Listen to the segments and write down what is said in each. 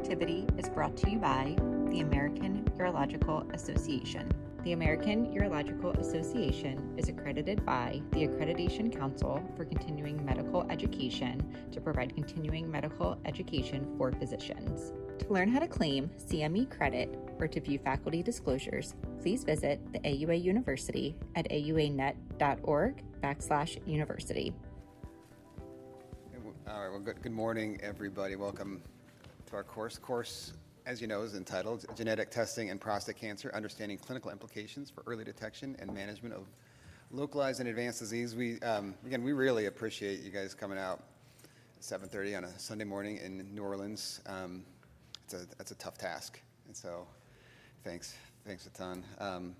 activity is brought to you by the American Urological Association. The American Urological Association is accredited by the Accreditation Council for Continuing Medical Education to provide continuing medical education for physicians. To learn how to claim CME credit or to view faculty disclosures, please visit the AUA University at auanet.org backslash university. All right, well, good, good morning, everybody. Welcome to our course. Course, as you know, is entitled Genetic Testing and Prostate Cancer Understanding Clinical Implications for Early Detection and Management of Localized and Advanced Disease. We, um, again, we really appreciate you guys coming out at 7.30 on a Sunday morning in New Orleans. Um, it's, a, it's a tough task, and so thanks, thanks a ton. Um,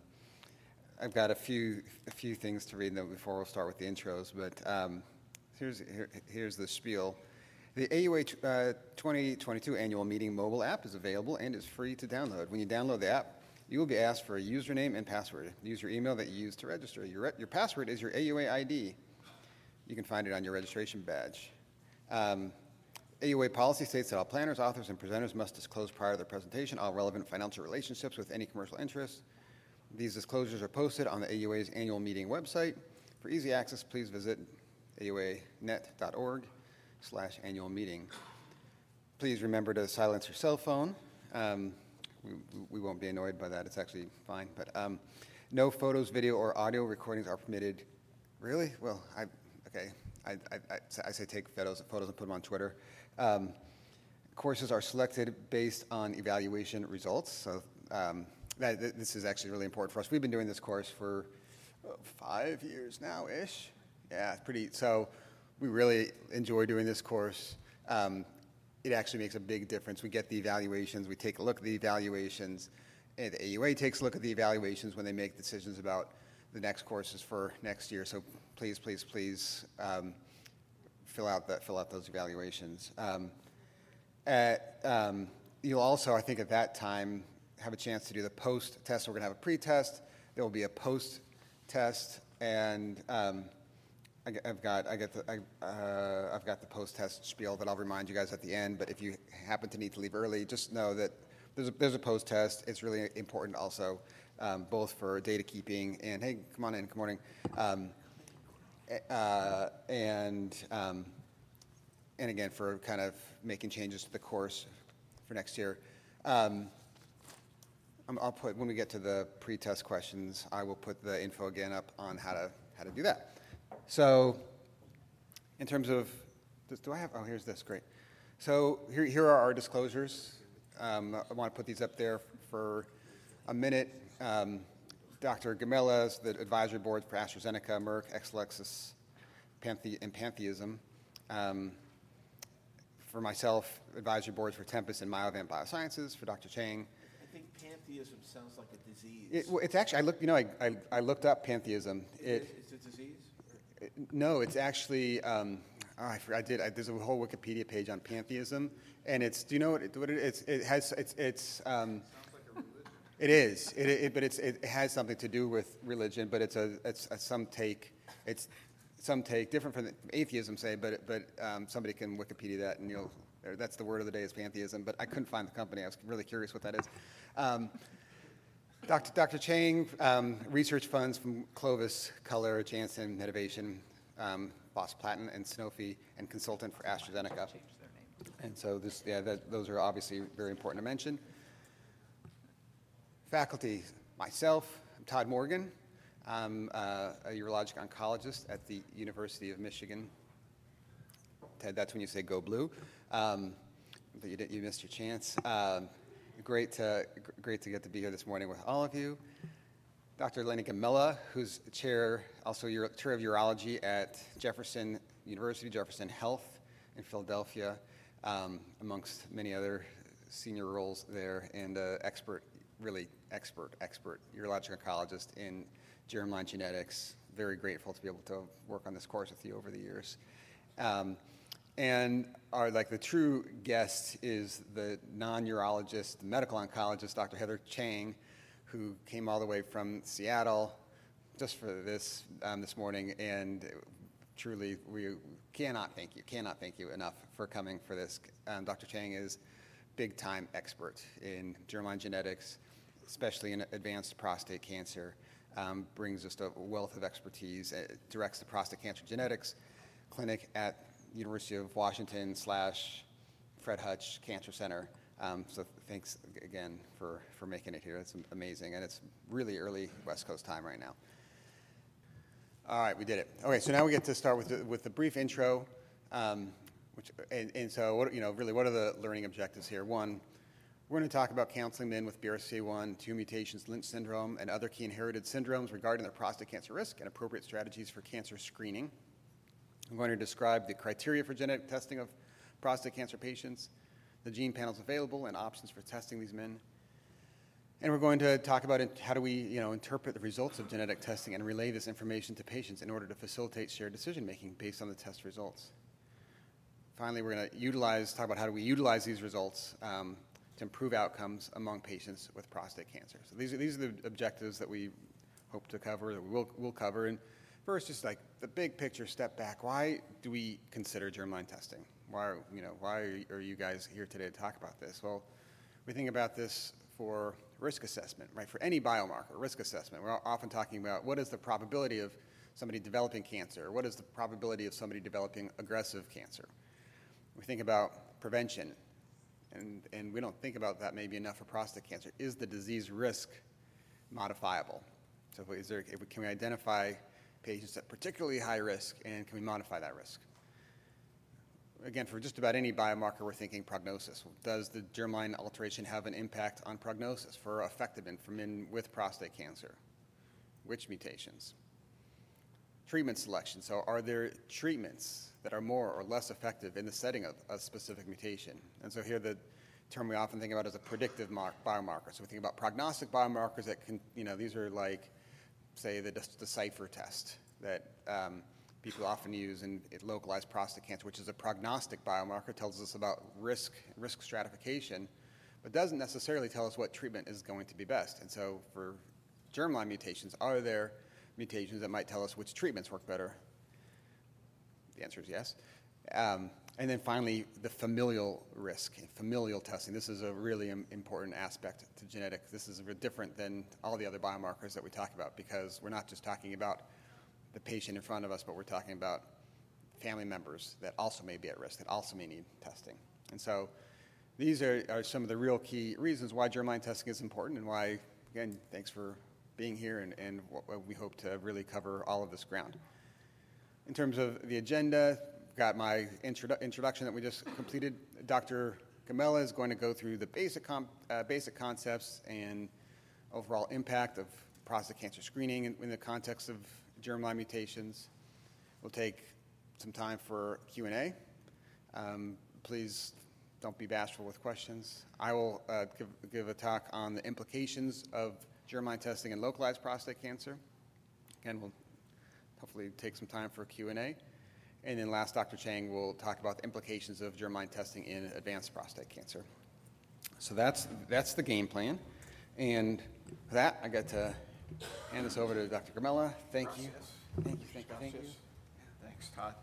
I've got a few, a few things to read though before we'll start with the intros, but um, here's, here, here's the spiel. The AUA uh, 2022 annual meeting mobile app is available and is free to download. When you download the app, you will be asked for a username and password. Use your email that you use to register. Your, re- your password is your AUA ID. You can find it on your registration badge. Um, AUA policy states that all planners, authors, and presenters must disclose prior to their presentation all relevant financial relationships with any commercial interests. These disclosures are posted on the AUA's annual meeting website. For easy access, please visit auanet.org slash annual meeting. Please remember to silence your cell phone. Um, we, we, won't be annoyed by that. It's actually fine. But um, no photos, video, or audio recordings are permitted. Really? Well, I, okay. I, I, I say take photos, photos and put them on Twitter. Um, courses are selected based on evaluation results. So um, that, this is actually really important for us. We've been doing this course for five years now ish. Yeah, pretty. So we really enjoy doing this course. Um, it actually makes a big difference. We get the evaluations, we take a look at the evaluations, and the AUA takes a look at the evaluations when they make decisions about the next courses for next year. So please, please, please um, fill out that fill out those evaluations. Um, at, um, you'll also, I think, at that time have a chance to do the post test. We're going to have a pre-test. There will be a post test, and um, I, have got I get the I, uh, I've got the post test spiel that I'll remind you guys at the end. But if you happen to need to leave early, just know that there's a, there's a post test. It's really important also, um, both for data keeping and hey, come on in, good morning, um, uh, and um, and again for kind of making changes to the course for next year. Um, I'll put when we get to the pre-test questions, I will put the info again up on how to how to do that. So, in terms of, do I have, oh, here's this, great. So, here, here are our disclosures. Um, I want to put these up there for a minute. Um, Dr. Gomella is the advisory board for AstraZeneca, Merck, Exelixis, Panthe- and Pantheism. Um, for myself, advisory boards for Tempus and Myovant Biosciences. For Dr. Cheng, I think pantheism sounds like a disease. it, well, it's actually I looked. You know, I, I, I looked up pantheism. It, it's a disease. No, it's actually. Um, oh, I, I did. I, there's a whole Wikipedia page on pantheism, and it's. Do you know what it, what it is? It has. It's. It's. Um, it is. It, it, but it's. It has something to do with religion, but it's a. It's a, some take. It's some take different from atheism, say, but but um, somebody can Wikipedia that, and you'll. That's the word of the day is pantheism, but I couldn't find the company. I was really curious what that is. Dr. Dr. Cheng, um, research funds from Clovis, Color, Janssen, Medivation, um, Phosplatin, and Sanofi, and consultant for AstraZeneca. And so this, yeah, that, those are obviously very important to mention. Faculty, myself, I'm Todd Morgan. I'm uh, a urologic oncologist at the University of Michigan. Ted, that's when you say go blue. Um, but you, you, missed your chance. Um, Great to, great to get to be here this morning with all of you. Dr. Lenny Gomella, who's chair, also chair of urology at Jefferson University, Jefferson Health in Philadelphia, um, amongst many other senior roles there, and uh, expert, really expert, expert urologic oncologist in germline genetics. Very grateful to be able to work on this course with you over the years. Um, and our like the true guest is the non-urologist, medical oncologist, Dr. Heather Cheng, who came all the way from Seattle just for this um, this morning, and truly we cannot thank you, cannot thank you enough for coming for this. Um, Dr. Cheng is big time expert in germline genetics, especially in advanced prostate cancer. Um, brings just a wealth of expertise, uh, directs the prostate cancer genetics clinic at University of Washington slash Fred Hutch Cancer Center. Um, so thanks again for, for making it here. It's amazing, and it's really early West Coast time right now. All right, we did it. Okay, so now we get to start with the, with the brief intro. Um, which, and, and, so, what, you know, really, what are the learning objectives here? One, we're going to talk about counseling men with BRCA1, 2 mutations, Lynch syndrome, and other key inherited syndromes regarding their prostate cancer risk and appropriate strategies for cancer screening. I'm going to describe the criteria for genetic testing of prostate cancer patients, the gene panels available, and options for testing these men. And we're going to talk about how do we you know, interpret the results of genetic testing and relay this information to patients in order to facilitate shared decision making based on the test results. Finally, we're going to utilize, talk about how do we utilize these results um, to improve outcomes among patients with prostate cancer. So these are, these are the objectives that we hope to cover, that we will, will cover. And first, just like the big picture, step back. Why do we consider germline testing? Why, you know, why are you guys here today to talk about this? Well, we think about this for risk assessment, right? For any biomarker, risk assessment. We're often talking about what is the probability of somebody developing cancer? What is the probability of somebody developing aggressive cancer? We think about prevention, and, and we don't think about that maybe enough for prostate cancer. Is the disease risk modifiable? So, is there, can we identify patients at particularly high risk and can we modify that risk? Again, for just about any biomarker, we're thinking prognosis. Does the germline alteration have an impact on prognosis for effectivement for men with prostate cancer? Which mutations? Treatment selection. So, are there treatments that are more or less effective in the setting of a specific mutation. And so here the term we often think about is a predictive biomarker. So we think about prognostic biomarkers that can, you know, these are like, say, the Decipher test that um, people often use in, localized prostate cancer, which is a prognostic biomarker, tells us about risk, risk stratification, but doesn't necessarily tell us what treatment is going to be best. And so for germline mutations, are there mutations that might tell us which treatments work better the answer is yes. Um, and then finally, the familial risk, familial testing. This is a really important aspect to genetics. This is different than all the other biomarkers that we talk about because we're not just talking about the patient in front of us, but we're talking about family members that also may be at risk, that also may need testing. And so these are, are some of the real key reasons why germline testing is important and why, again, thanks for being here and, and we hope to really cover all of this ground. In terms of the agenda, got my introdu- introduction that we just completed. Dr. Gomella is going to go through the basic, com- uh, basic concepts and overall impact of prostate cancer screening in, in the context of germline mutations. We'll take some time for Q&A. Um, please don't be bashful with questions. I will uh, give, give a talk on the implications of germline testing in localized prostate cancer. Again, we'll hopefully take some time for Q&A. And then last, Dr. Cheng will talk about the implications of germline testing in advanced prostate cancer. So that's, that's the game plan. And for that, I got to hand this over to Dr. Gomella. Thank you. Thank you, thank you, thank you. Thanks, Todd.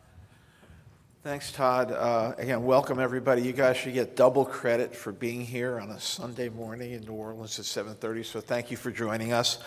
Thanks, Todd. Uh, again, welcome everybody. You guys should get double credit for being here on a Sunday morning in New Orleans at 7:30. So thank you for joining us.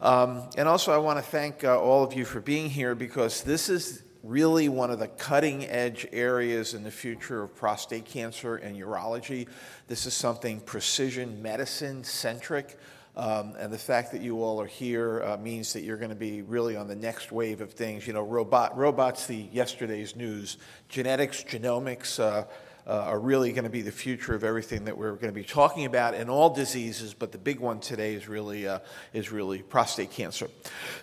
Um, and also, I want to thank uh, all of you for being here because this is really one of the cutting edge areas in the future of prostate cancer and urology. This is something precision medicine centric. Um, and the fact that you all are here uh, means that you're going to be really on the next wave of things. You know, robot, robots, the yesterday's news, genetics, genomics, uh, uh, are really going to be the future of everything that we're going to be talking about in all diseases, but the big one today is really, uh, is really prostate cancer.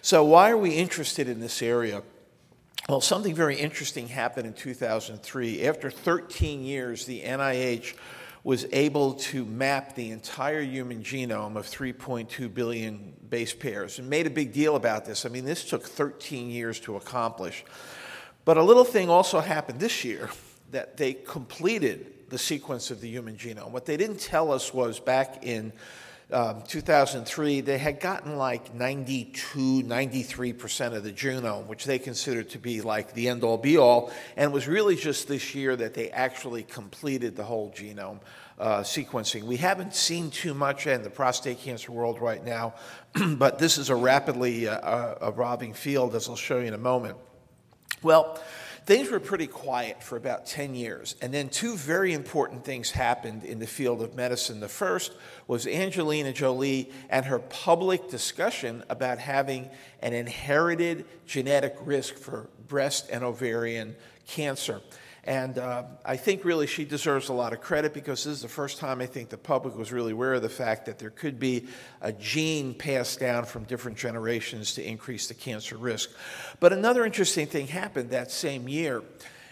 So, why are we interested in this area? Well, something very interesting happened in 2003. After 13 years, the NIH was able to map the entire human genome of 3.2 billion base pairs and made a big deal about this. I mean, this took 13 years to accomplish. But a little thing also happened this year that they completed the sequence of the human genome. What they didn't tell us was back in um, 2003, they had gotten like 92, 93% of the genome, which they considered to be like the end all be all. And it was really just this year that they actually completed the whole genome uh, sequencing. We haven't seen too much in the prostate cancer world right now, but this is a rapidly uh, uh, evolving field, as I'll show you in a moment. Well, things were pretty quiet for about 10 years. And then two very important things happened in the field of medicine. The first was Angelina Jolie and her public discussion about having an inherited genetic risk for breast and ovarian cancer. And uh, I think really she deserves a lot of credit because this is the first time I think the public was really aware of the fact that there could be a gene passed down from different generations to increase the cancer risk. But another interesting thing happened that same year.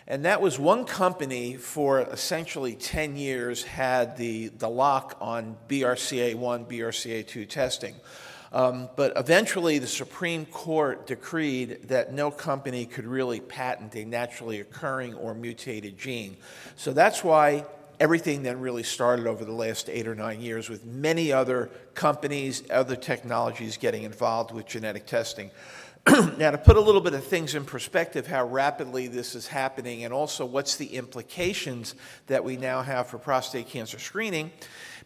And that was one company for essentially 10 years had the, the lock on BRCA1, BRCA2 testing. Um, but eventually, the Supreme Court decreed that no company could really patent a naturally occurring or mutated gene. So that's why everything then really started over the last eight or nine years with many other companies, other technologies getting involved with genetic testing. now, to put a little bit of things in perspective, how rapidly this is happening, and also what's the implications that we now have for prostate cancer screening,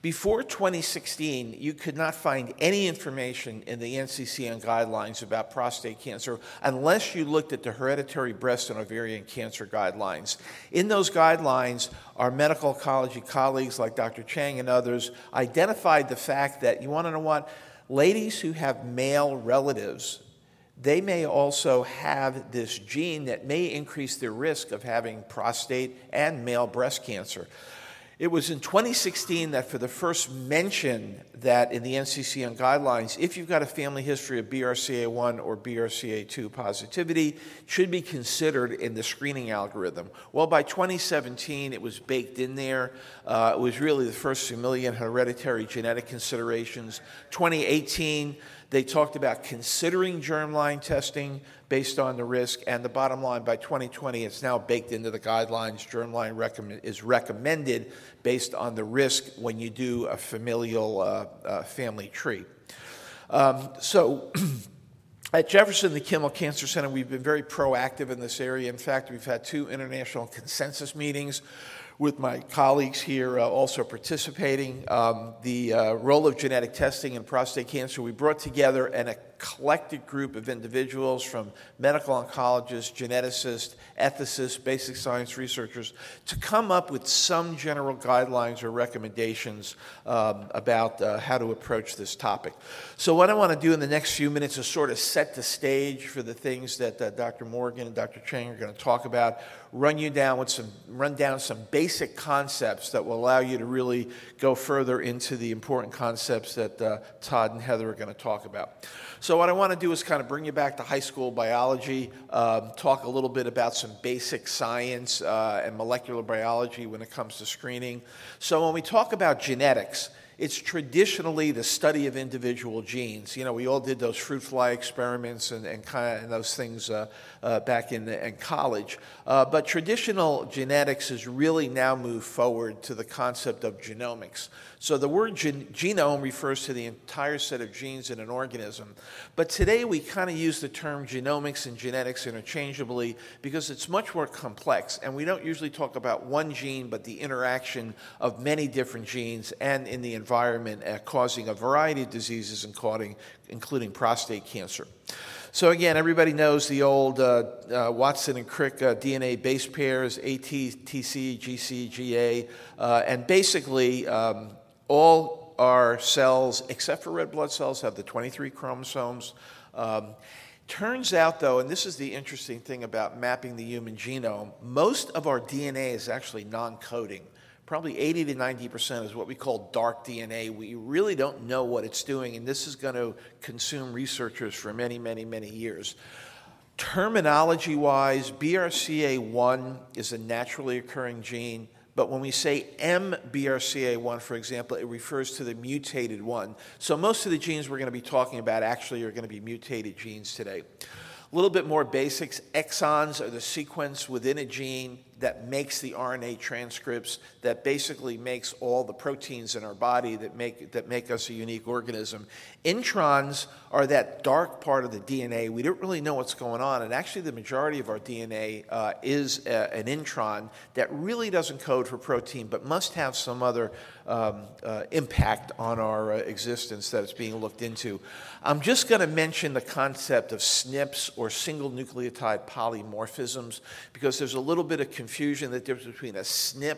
before 2016, you could not find any information in the NCCN guidelines about prostate cancer unless you looked at the hereditary breast and ovarian cancer guidelines. In those guidelines, our medical oncology colleagues like Dr. Cheng and others identified the fact that you want to know what? Ladies who have male relatives they may also have this gene that may increase their risk of having prostate and male breast cancer. It was in 2016 that, for the first mention that in the NCCN guidelines, if you've got a family history of BRCA1 or BRCA2 positivity, should be considered in the screening algorithm. Well, by 2017, it was baked in there. Uh, it was really the first familial hereditary genetic considerations. 2018, they talked about considering germline testing based on the risk, and the bottom line by 2020, it's now baked into the guidelines. Germline recommend, is recommended based on the risk when you do a familial uh, uh, family tree. Um, so, At Jefferson, the Kimmel Cancer Center, we've been very proactive in this area. In fact, we've had two international consensus meetings with my colleagues here uh, also participating. Um, the uh, role of genetic testing in prostate cancer, we brought together an eclectic group of individuals from medical oncologists, geneticists, ethicists, basic science researchers to come up with some general guidelines or recommendations um, about uh, how to approach this topic. So, what I want to do in the next few minutes is sort of set the stage for the things that uh, Dr. Morgan and Dr. Cheng are going to talk about run you down with some run down some basic concepts that will allow you to really go further into the important concepts that uh, Todd and Heather are going to talk about. So what I want to do is kind of bring you back to high school biology, um, talk a little bit about some basic science uh, and molecular biology when it comes to screening. So when we talk about genetics it's traditionally the study of individual genes. You know, we all did those fruit fly experiments and, and kind of those things uh, uh, back in, in college. Uh, but traditional genetics has really now moved forward to the concept of genomics. So the word gen- genome refers to the entire set of genes in an organism. But today we kind of use the term genomics and genetics interchangeably because it's much more complex. And we don't usually talk about one gene, but the interaction of many different genes and in the environment uh, causing a variety of diseases, including, including prostate cancer. So again, everybody knows the old uh, uh, Watson and Crick uh, DNA base pairs, AT, TC, GC, GA, uh, and basically um, all our cells, except for red blood cells, have the 23 chromosomes. Um, turns out, though, and this is the interesting thing about mapping the human genome, most of our DNA is actually non coding. Probably 80 to 90% is what we call dark DNA. We really don't know what it's doing, and this is going to consume researchers for many, many, many years. Terminology wise, BRCA1 is a naturally occurring gene. But when we say MBRCA1, for example, it refers to the mutated one. So most of the genes we're going to be talking about actually are going to be mutated genes today. A little bit more basics exons are the sequence within a gene, that makes the RNA transcripts, that basically makes all the proteins in our body that make, that make us a unique organism. Introns are that dark part of the DNA. We don't really know what's going on, and actually, the majority of our DNA uh, is a, an intron that really doesn't code for protein but must have some other um, uh, impact on our uh, existence that is being looked into. I'm just going to mention the concept of SNPs or single nucleotide polymorphisms because there's a little bit of confusion the difference between a SNP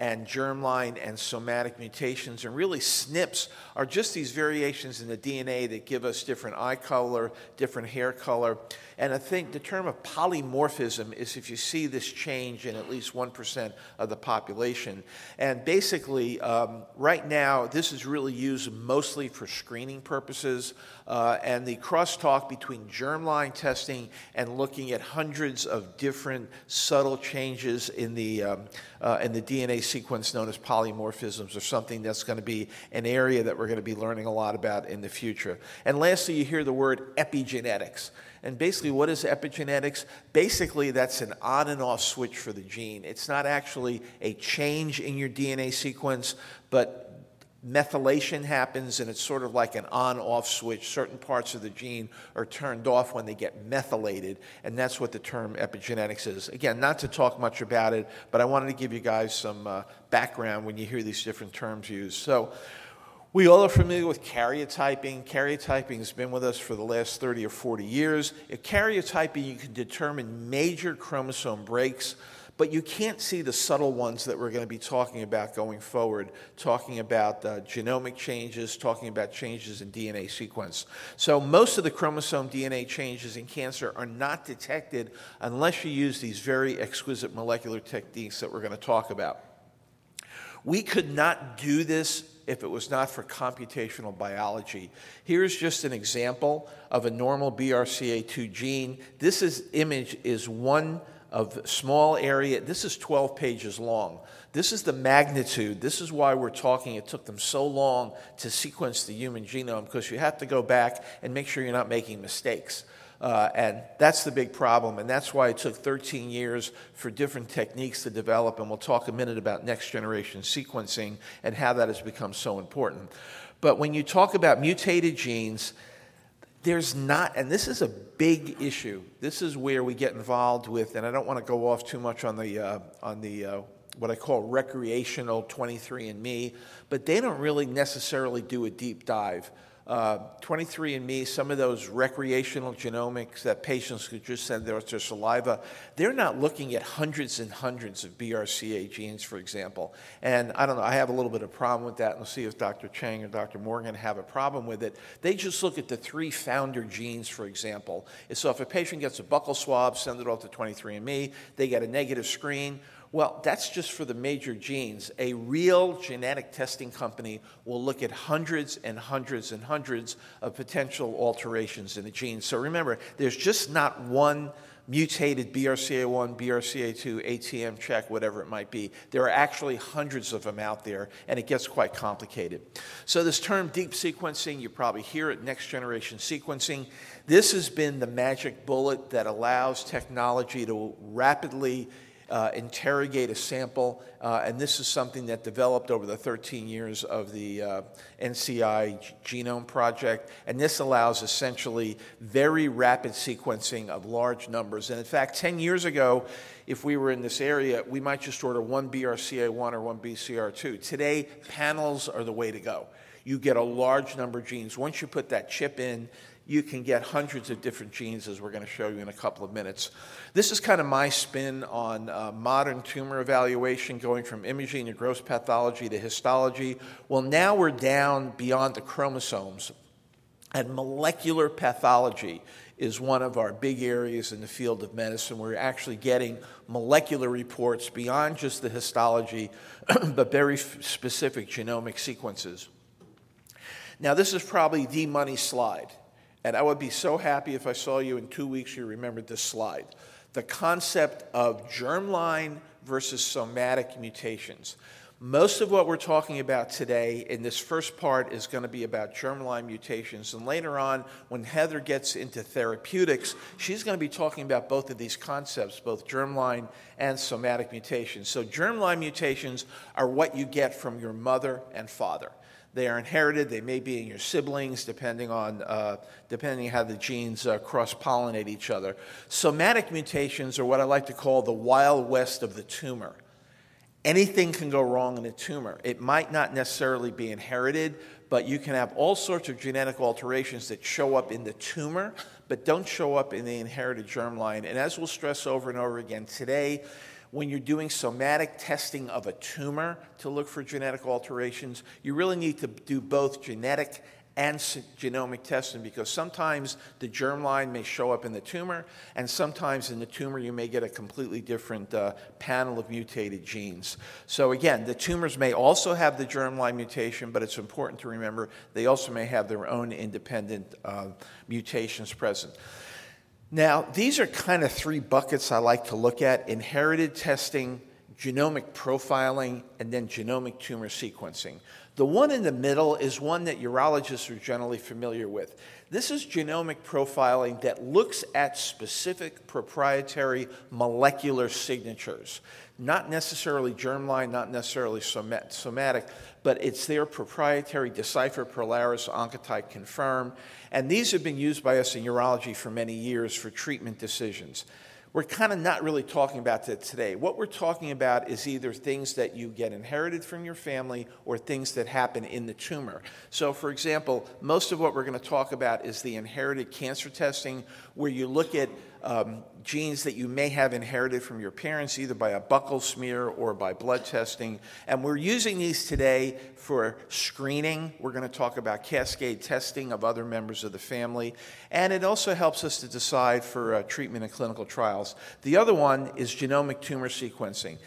and germline and somatic mutations. And really, SNPs are just these variations in the DNA that give us different eye color, different hair color. And I think the term of polymorphism is if you see this change in at least 1% of the population. And basically, um, right now, this is really used mostly for screening purposes. Uh, and the crosstalk between germline testing and looking at hundreds of different subtle changes in the, um, uh, in the DNA sequence known as polymorphisms are something that's going to be an area that we're going to be learning a lot about in the future. And lastly, you hear the word epigenetics. And basically, what is epigenetics? Basically, that's an on and off switch for the gene. It's not actually a change in your DNA sequence, but methylation happens and it's sort of like an on off switch. Certain parts of the gene are turned off when they get methylated, and that's what the term epigenetics is. Again, not to talk much about it, but I wanted to give you guys some uh, background when you hear these different terms used. So, we all are familiar with karyotyping. Karyotyping has been with us for the last 30 or 40 years. In karyotyping, you can determine major chromosome breaks, but you can't see the subtle ones that we're going to be talking about going forward, talking about uh, genomic changes, talking about changes in DNA sequence. So, most of the chromosome DNA changes in cancer are not detected unless you use these very exquisite molecular techniques that we're going to talk about. We could not do this if it was not for computational biology. Here's just an example of a normal BRCA2 gene. This is, image is one of small area. This is 12 pages long. This is the magnitude. This is why we're talking. It took them so long to sequence the human genome because you have to go back and make sure you're not making mistakes. Uh, and that's the big problem. And that's why it took 13 years for different techniques to develop. And we'll talk a minute about next generation sequencing and how that has become so important. But when you talk about mutated genes, there's not, and this is a big issue. This is where we get involved with, and I don't want to go off too much on the, uh, on the uh, what I call recreational 23andMe, but they don't really necessarily do a deep dive. Uh, 23andMe, some of those recreational genomics that patients could just send their, their saliva, they're not looking at hundreds and hundreds of BRCA genes, for example. And I don't know, I have a little bit of problem with that, and we'll see if Dr. Cheng or Dr. Morgan have a problem with it. They just look at the three founder genes, for example. And so if a patient gets a buccal swab, send it off to 23andMe, they get a negative screen. Well, that's just for the major genes. A real genetic testing company will look at hundreds and hundreds and hundreds of potential alterations in the genes. So remember, there's just not one mutated BRCA1, BRCA2, ATM check, whatever it might be. There are actually hundreds of them out there, and it gets quite complicated. So, this term deep sequencing, you probably hear it next generation sequencing. This has been the magic bullet that allows technology to rapidly uh, interrogate a sample, uh, and this is something that developed over the 13 years of the uh, NCI Genome Project, and this allows essentially very rapid sequencing of large numbers. And in fact, 10 years ago, if we were in this area, we might just order one BRCA1 or one BCR2. Today, panels are the way to go. You get a large number of genes. Once you put that chip in, you can get hundreds of different genes, as we're going to show you in a couple of minutes. This is kind of my spin on uh, modern tumor evaluation, going from imaging to gross pathology to histology. Well, now we're down beyond the chromosomes, and molecular pathology is one of our big areas in the field of medicine. We're actually getting molecular reports beyond just the histology, but very specific genomic sequences. Now, this is probably the money slide. And I would be so happy if I saw you in two weeks, you remembered this slide. The concept of germline versus somatic mutations. Most of what we're talking about today in this first part is going to be about germline mutations. And later on, when Heather gets into therapeutics, she's going to be talking about both of these concepts, both germline and somatic mutations. So, germline mutations are what you get from your mother and father. They are inherited. They may be in your siblings, depending on uh, depending how the genes uh, cross pollinate each other. Somatic mutations are what I like to call the wild west of the tumor. Anything can go wrong in a tumor. It might not necessarily be inherited, but you can have all sorts of genetic alterations that show up in the tumor, but don't show up in the inherited germline. And as we'll stress over and over again today, when you're doing somatic testing of a tumor to look for genetic alterations, you really need to do both genetic and genomic testing because sometimes the germline may show up in the tumor, and sometimes in the tumor you may get a completely different uh, panel of mutated genes. So, again, the tumors may also have the germline mutation, but it's important to remember they also may have their own independent uh, mutations present. Now, these are kind of three buckets I like to look at inherited testing, genomic profiling, and then genomic tumor sequencing. The one in the middle is one that urologists are generally familiar with. This is genomic profiling that looks at specific proprietary molecular signatures, not necessarily germline, not necessarily somatic, but it's their proprietary Decipher Prolaris Oncotype Confirm. And these have been used by us in urology for many years for treatment decisions. We're kind of not really talking about that today. What we're talking about is either things that you get inherited from your family or things that happen in the tumor. So, for example, most of what we're going to talk about is the inherited cancer testing, where you look at um, genes that you may have inherited from your parents, either by a buccal smear or by blood testing. And we're using these today for screening. We're going to talk about cascade testing of other members of the family. And it also helps us to decide for uh, treatment and clinical trials. The other one is genomic tumor sequencing.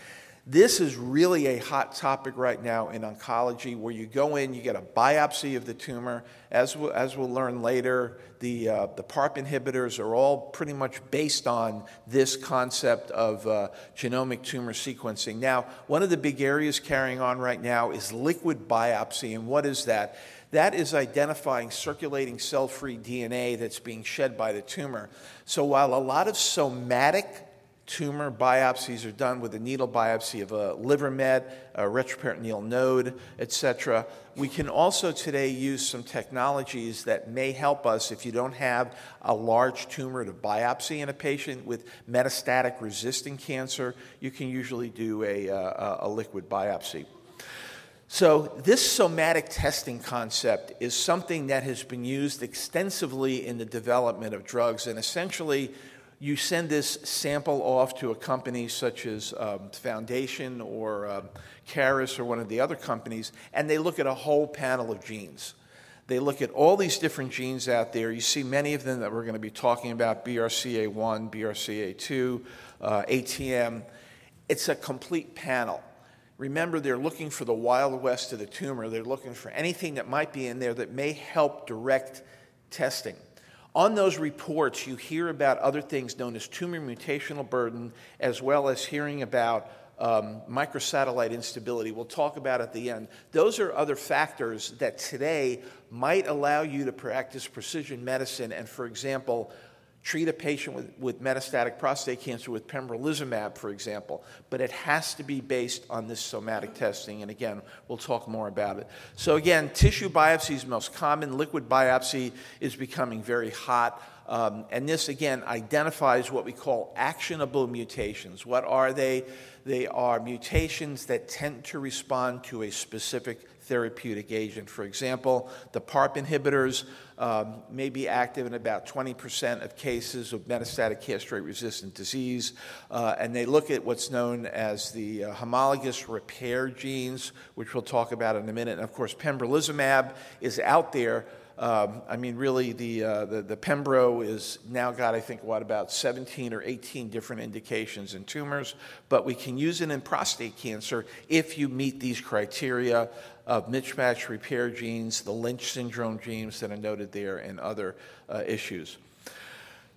This is really a hot topic right now in oncology where you go in, you get a biopsy of the tumor. As we'll, as we'll learn later, the, uh, the PARP inhibitors are all pretty much based on this concept of uh, genomic tumor sequencing. Now, one of the big areas carrying on right now is liquid biopsy. And what is that? That is identifying circulating cell free DNA that's being shed by the tumor. So while a lot of somatic tumor biopsies are done with a needle biopsy of a liver met, a retroperitoneal node, etc. We can also today use some technologies that may help us if you don't have a large tumor to biopsy in a patient with metastatic resistant cancer. You can usually do a, a, a liquid biopsy. So, this somatic testing concept is something that has been used extensively in the development of drugs, and essentially, you send this sample off to a company such as um, Foundation or um, Caris or one of the other companies, and they look at a whole panel of genes. They look at all these different genes out there. You see many of them that we're going to be talking about BRCA1, BRCA2, uh, ATM. It's a complete panel. Remember, they're looking for the wild west of the tumor. They're looking for anything that might be in there that may help direct testing. On those reports, you hear about other things known as tumor mutational burden, as well as hearing about um, microsatellite instability. We'll talk about at the end. Those are other factors that today might allow you to practice precision medicine and, for example, treat a patient with, with metastatic prostate cancer with pembrolizumab, for example, but it has to be based on this somatic testing. And again, we'll talk more about it. So, again, tissue biopsy is most common, liquid biopsy is becoming very hot. Um, and this, again, identifies what we call actionable mutations. What are they? They are mutations that tend to respond to a specific therapeutic agent. For example, the PARP inhibitors um, may be active in about 20% of cases of metastatic castrate resistant disease. Uh, and they look at what's known as the uh, homologous repair genes, which we'll talk about in a minute. And of course, pembrolizumab is out there. Um, I mean, really, the, uh, the, the Pembro is now got, I think, what, about 17 or 18 different indications in tumors, but we can use it in prostate cancer if you meet these criteria of mismatch repair genes, the Lynch syndrome genes that are noted there, and other uh, issues.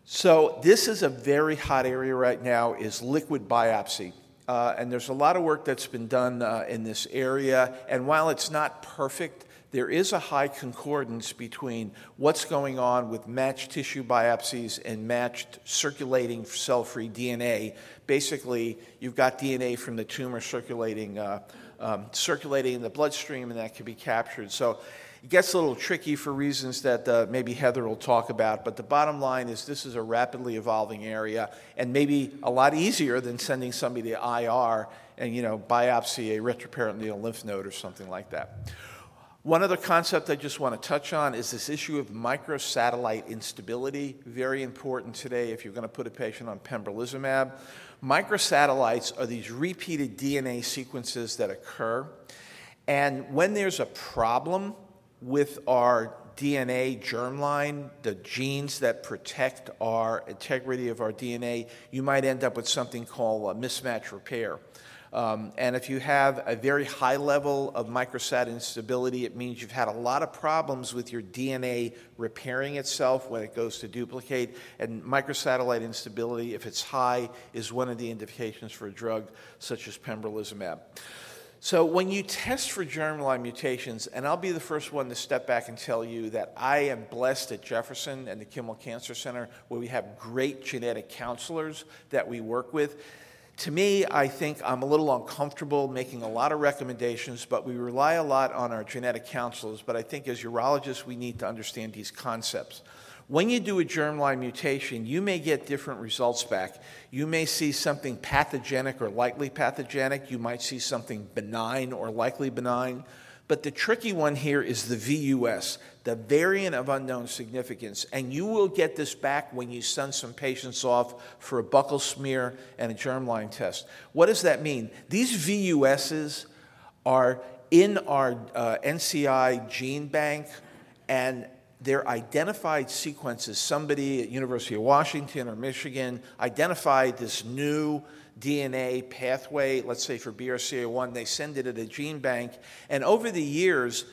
So this is a very hot area right now is liquid biopsy. uh, and there's a lot of work that's been done uh, in this area. And while it's not perfect, there is a high concordance between what's going on with matched tissue biopsies and matched circulating cell free DNA. Basically, you've got DNA from the tumor circulating, uh, um, circulating in the bloodstream, and that can be captured. So it gets a little tricky for reasons that uh, maybe Heather will talk about, but the bottom line is this is a rapidly evolving area and maybe a lot easier than sending somebody to IR and, you know, biopsy a retroperitoneal lymph node or something like that. One other concept I just want to touch on is this issue of microsatellite instability. Very important today if you're going to put a patient on pembrolizumab. Microsatellites are these repeated DNA sequences that occur. And when there's a problem with our DNA germline, the genes that protect our integrity of our DNA, you might end up with something called a mismatch repair. Um, and if you have a very high level of microsat instability, it means you've had a lot of problems with your DNA repairing itself when it goes to duplicate. And microsatellite instability, if it's high, is one of the indications for a drug such as pembrolizumab. So, when you test for germline mutations, and I'll be the first one to step back and tell you that I am blessed at Jefferson and the Kimmel Cancer Center, where we have great genetic counselors that we work with to me, I think I'm a little uncomfortable making a lot of recommendations, but we rely a lot on our genetic counselors. But I think as urologists, we need to understand these concepts. When you do a germline mutation, you may get different results back. You may see something pathogenic or likely pathogenic. You might see something benign or likely benign. But the tricky one here is the VUS, the variant of unknown significance. And you will get this back when you send some patients off for a buccal smear and a germline test. What does that mean? These VUSs are in our uh, NCI gene bank, and they're identified sequences. Somebody at University of Washington or Michigan identified this new DNA pathway, let's say for BRCA1, they send it at a gene bank. And over the years,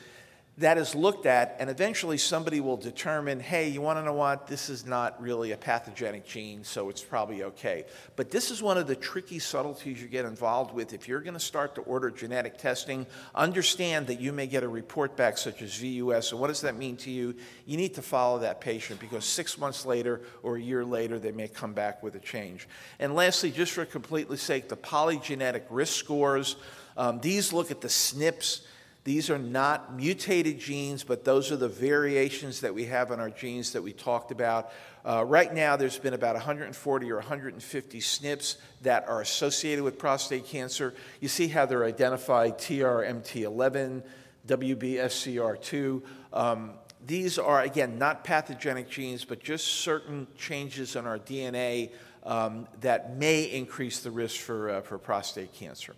that is looked at, and eventually somebody will determine hey, you want to know what? This is not really a pathogenic gene, so it's probably okay. But this is one of the tricky subtleties you get involved with. If you're going to start to order genetic testing, understand that you may get a report back such as VUS. And what does that mean to you? You need to follow that patient because six months later or a year later, they may come back with a change. And lastly, just for completeness sake, the polygenetic risk scores. Um, these look at the SNPs these are not mutated genes, but those are the variations that we have in our genes that we talked about. Uh, right now, there's been about 140 or 150 SNPs that are associated with prostate cancer. You see how they're identified TRMT11, WBSCR2. Um, these are, again, not pathogenic genes, but just certain changes in our DNA um, that may increase the risk for, uh, for prostate cancer.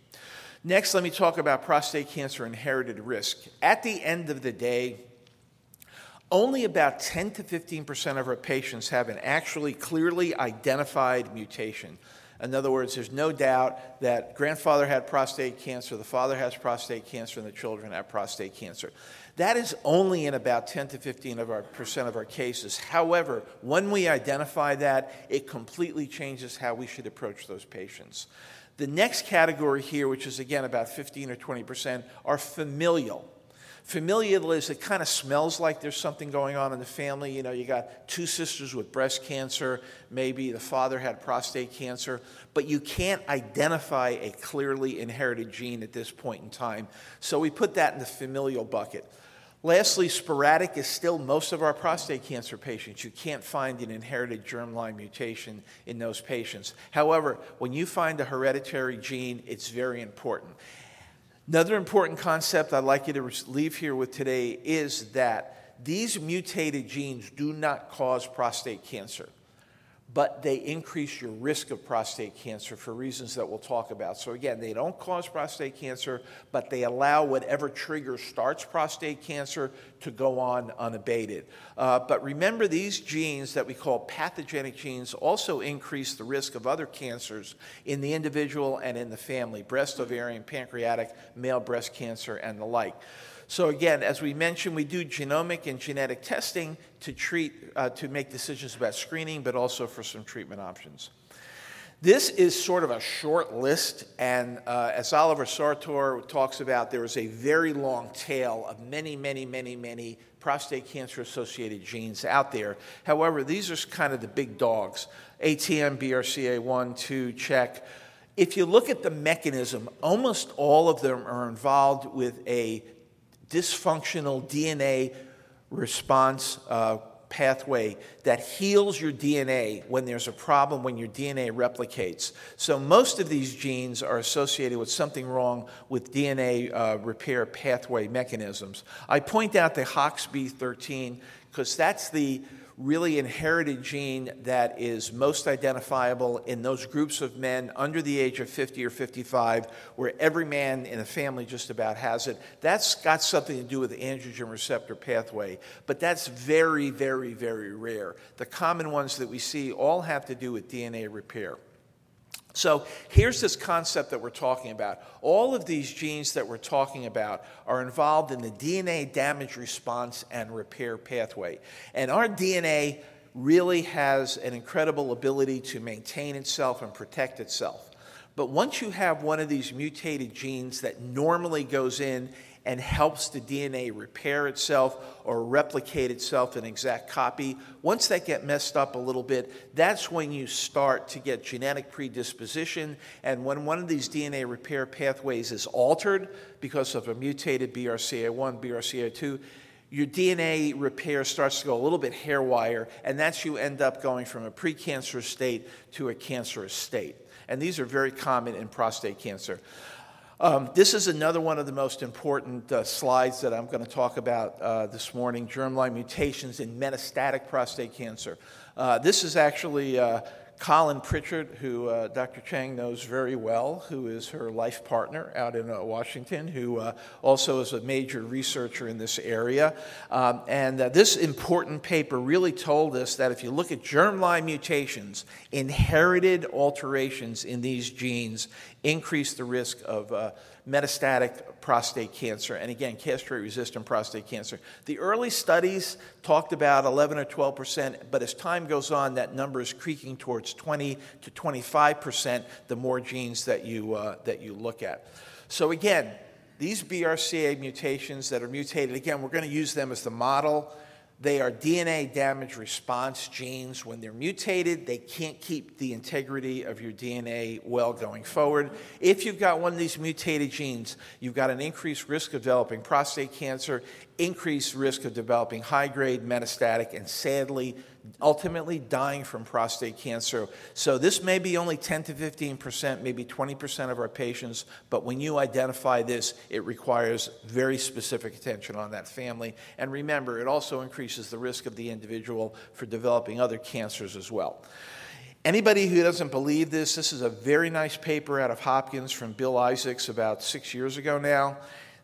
Next, let me talk about prostate cancer inherited risk. At the end of the day, only about 10 to 15% of our patients have an actually clearly identified mutation. In other words, there's no doubt that grandfather had prostate cancer, the father has prostate cancer, and the children have prostate cancer. That is only in about 10 to 15 of our percent of our cases. However, when we identify that, it completely changes how we should approach those patients. The next category here, which is again about 15 or 20%, are familial. Familial is it kind of smells like there's something going on in the family. You know, you got two sisters with breast cancer, maybe the father had prostate cancer, but you can't identify a clearly inherited gene at this point in time. So we put that in the familial bucket. Lastly, sporadic is still most of our prostate cancer patients. You can't find an inherited germline mutation in those patients. However, when you find a hereditary gene, it's very important. Another important concept I'd like you to leave here with today is that these mutated genes do not cause prostate cancer but they increase your risk of prostate cancer for reasons that we'll talk about. So, again, they don't cause prostate cancer, but they allow whatever trigger starts prostate cancer to go on unabated. Uh, but remember, these genes that we call pathogenic genes also increase the risk of other cancers in the individual and in the family breast, ovarian, pancreatic, male breast cancer, and the like. So again, as we mentioned, we do genomic and genetic testing to treat, uh, to make decisions about screening, but also for some treatment options. This is sort of a short list, and uh, as Oliver Sartor talks about, there is a very long tail of many, many, many, many prostate cancer associated genes out there. However, these are kind of the big dogs ATM, BRCA1, 2, check. If you look at the mechanism, almost all of them are involved with a dysfunctional DNA response uh, pathway that heals your DNA when there's a problem when your DNA replicates. So, most of these genes are associated with something wrong with DNA uh, repair pathway mechanisms. I point out the HOXB13 because that's the really inherited gene that is most identifiable in those groups of men under the age of 50 or 55, where every man in a family just about has it. That's got something to do with the androgen receptor pathway, but that's very, very, very rare. The common ones that we see all have to do with DNA repair. So here's this concept that we're talking about. All of these genes that we're talking about are involved in the DNA damage response and repair pathway. And our DNA really has an incredible ability to maintain itself and protect itself. But once you have one of these mutated genes that normally goes in and helps the DNA repair itself or replicate itself in exact copy. Once that get messed up a little bit, that's when you start to get genetic predisposition. And when one of these DNA repair pathways is altered because of a mutated BRCA1, BRCA2, your DNA repair starts to go a little bit haywire, and that's you end up going from a precancerous state to a cancerous state. And these are very common in prostate cancer. Um, this is another one of the most important uh, slides that I'm going to talk about uh, this morning germline mutations in metastatic prostate cancer. Uh, this is actually uh, Colin Pritchard, who uh, Dr. Cheng knows very well, who is her life partner out in uh, Washington, who uh, also is a major researcher in this area. Um, and uh, this important paper really told us that if you look at germline mutations, inherited alterations in these genes increase the risk of uh, metastatic prostate cancer, and again, castrate resistant prostate cancer. The early studies talked about 11 or 12 percent, but as time goes on, that number is creaking towards 20 to 25 percent the more genes that you, uh, that you look at. So, again, these BRCA mutations that are mutated, again, we're going to use them as the model they are DNA damage response genes. When they're mutated, they can't keep the integrity of your DNA well going forward. If you've got one of these mutated genes, you've got an increased risk of developing prostate cancer, increased risk of developing high grade metastatic, and sadly, ultimately dying from prostate cancer. So, this may be only 10 to 15%, maybe 20% of our patients, but when you identify this, it requires very specific attention on that family. And remember, it also increases the risk of the individual for developing other cancers as well. Anybody who doesn't believe this, this is a very nice paper out of Hopkins from Bill Isaacs about six years ago now.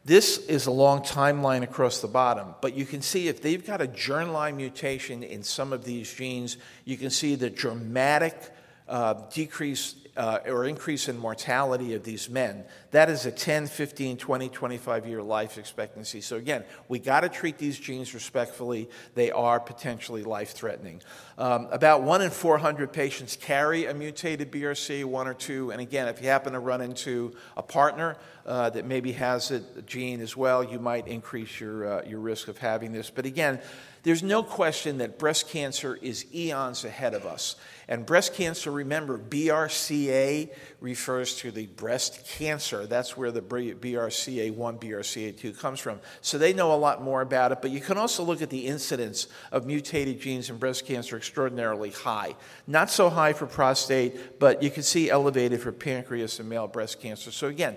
This is a long timeline across the bottom, but you can see if they've got a germline mutation in some of these genes, you can see the dramatic uh, decrease uh, or increase in mortality of these men. That is a 10, 15, 20, 25 year life expectancy. So, again, we got to treat these genes respectfully. They are potentially life threatening. Um, about one in 400 patients carry a mutated BRCA, one or two. And again, if you happen to run into a partner uh, that maybe has a gene as well, you might increase your, uh, your risk of having this. But again, there's no question that breast cancer is eons ahead of us. And breast cancer, remember, BRCA refers to the breast cancer. That's where the BRCA1, BRCA2 comes from. So they know a lot more about it. But you can also look at the incidence of mutated genes in breast cancer extraordinarily high. Not so high for prostate, but you can see elevated for pancreas and male breast cancer. So again,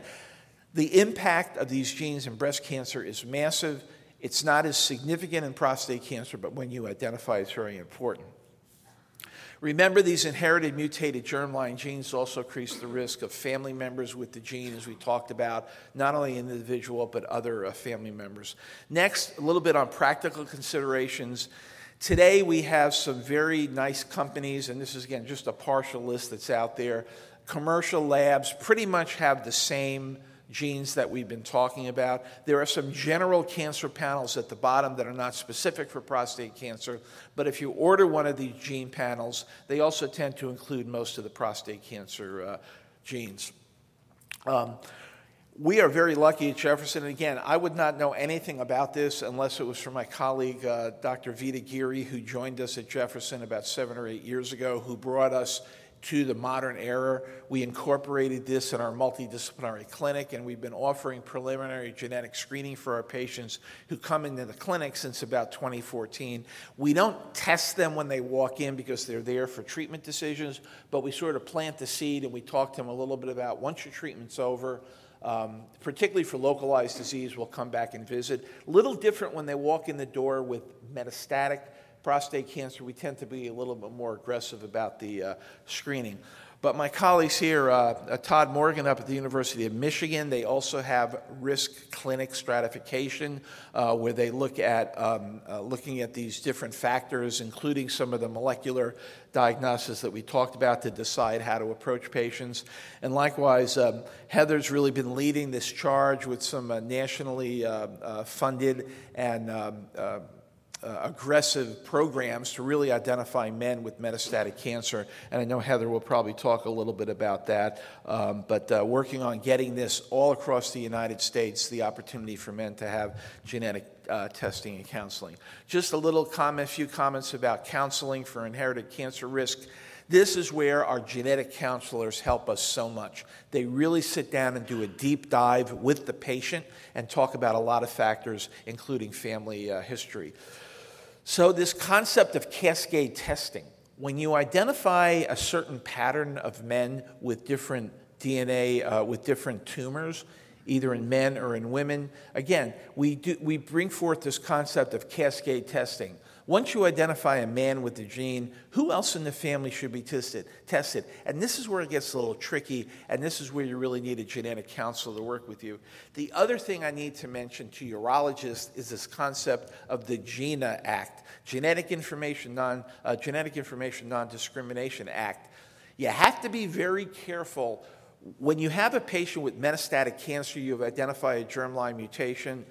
the impact of these genes in breast cancer is massive. It's not as significant in prostate cancer, but when you identify, it's very important. Remember, these inherited mutated germline genes also increase the risk of family members with the gene, as we talked about, not only the individual, but other uh, family members. Next, a little bit on practical considerations. Today, we have some very nice companies, and this is again just a partial list that's out there. Commercial labs pretty much have the same genes that we've been talking about. There are some general cancer panels at the bottom that are not specific for prostate cancer, but if you order one of these gene panels, they also tend to include most of the prostate cancer uh, genes. Um, we are very lucky at Jefferson. And again, I would not know anything about this unless it was from my colleague, uh, Dr. Veda Giri, who joined us at Jefferson about seven or eight years ago, who brought us to the modern era. We incorporated this in our multidisciplinary clinic, and we've been offering preliminary genetic screening for our patients who come into the clinic since about 2014. We don't test them when they walk in because they're there for treatment decisions, but we sort of plant the seed and we talk to them a little bit about once your treatment's over, um, particularly for localized disease, we'll come back and visit. A little different when they walk in the door with metastatic prostate cancer, we tend to be a little bit more aggressive about the uh, screening. But my colleagues here, uh, uh, Todd Morgan up at the University of Michigan, they also have risk clinic stratification, uh, where they look at um, uh, looking at these different factors, including some of the molecular diagnosis that we talked about to decide how to approach patients. And likewise, um, Heather's really been leading this charge with some uh, nationally uh, funded and um, uh, aggressive programs to really identify men with metastatic cancer. And I know Heather will probably talk a little bit about that. Um, but uh, working on getting this all across the United States, the opportunity for men to have genetic uh, testing and counseling. Just a little comment, a few comments about counseling for inherited cancer risk. This is where our genetic counselors help us so much. They really sit down and do a deep dive with the patient and talk about a lot of factors, including family uh, history. So, this concept of cascade testing, when you identify a certain pattern of men with different DNA, uh, with different tumors, either in men or in women, again, we, do, we bring forth this concept of cascade testing. Once you identify a man with the gene, who else in the family should be tested? Tested, and this is where it gets a little tricky, and this is where you really need a genetic counselor to work with you. The other thing I need to mention to urologists is this concept of the GINA Act, Genetic Information Non uh, Genetic Information Non-Discrimination Act. You have to be very careful when you have a patient with metastatic cancer. You've identified a germline mutation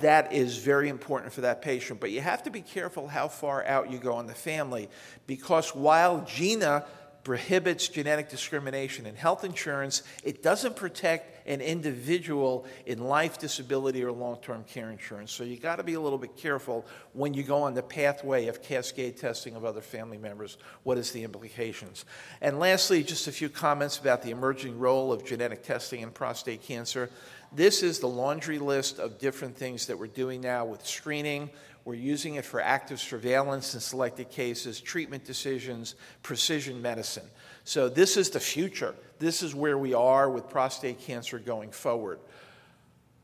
that is very important for that patient. But you have to be careful how far out you go in the family because while GINA prohibits genetic discrimination in health insurance, it doesn't protect an individual in life disability or long term care insurance. So you got to be a little bit careful when you go on the pathway of cascade testing of other family members. What is the implications? And lastly, just a few comments about the emerging role of genetic testing in prostate cancer. This is the laundry list of different things that we're doing now with screening. We're using it for active surveillance in selected cases, treatment decisions, precision medicine. So, this is the future. This is where we are with prostate cancer going forward.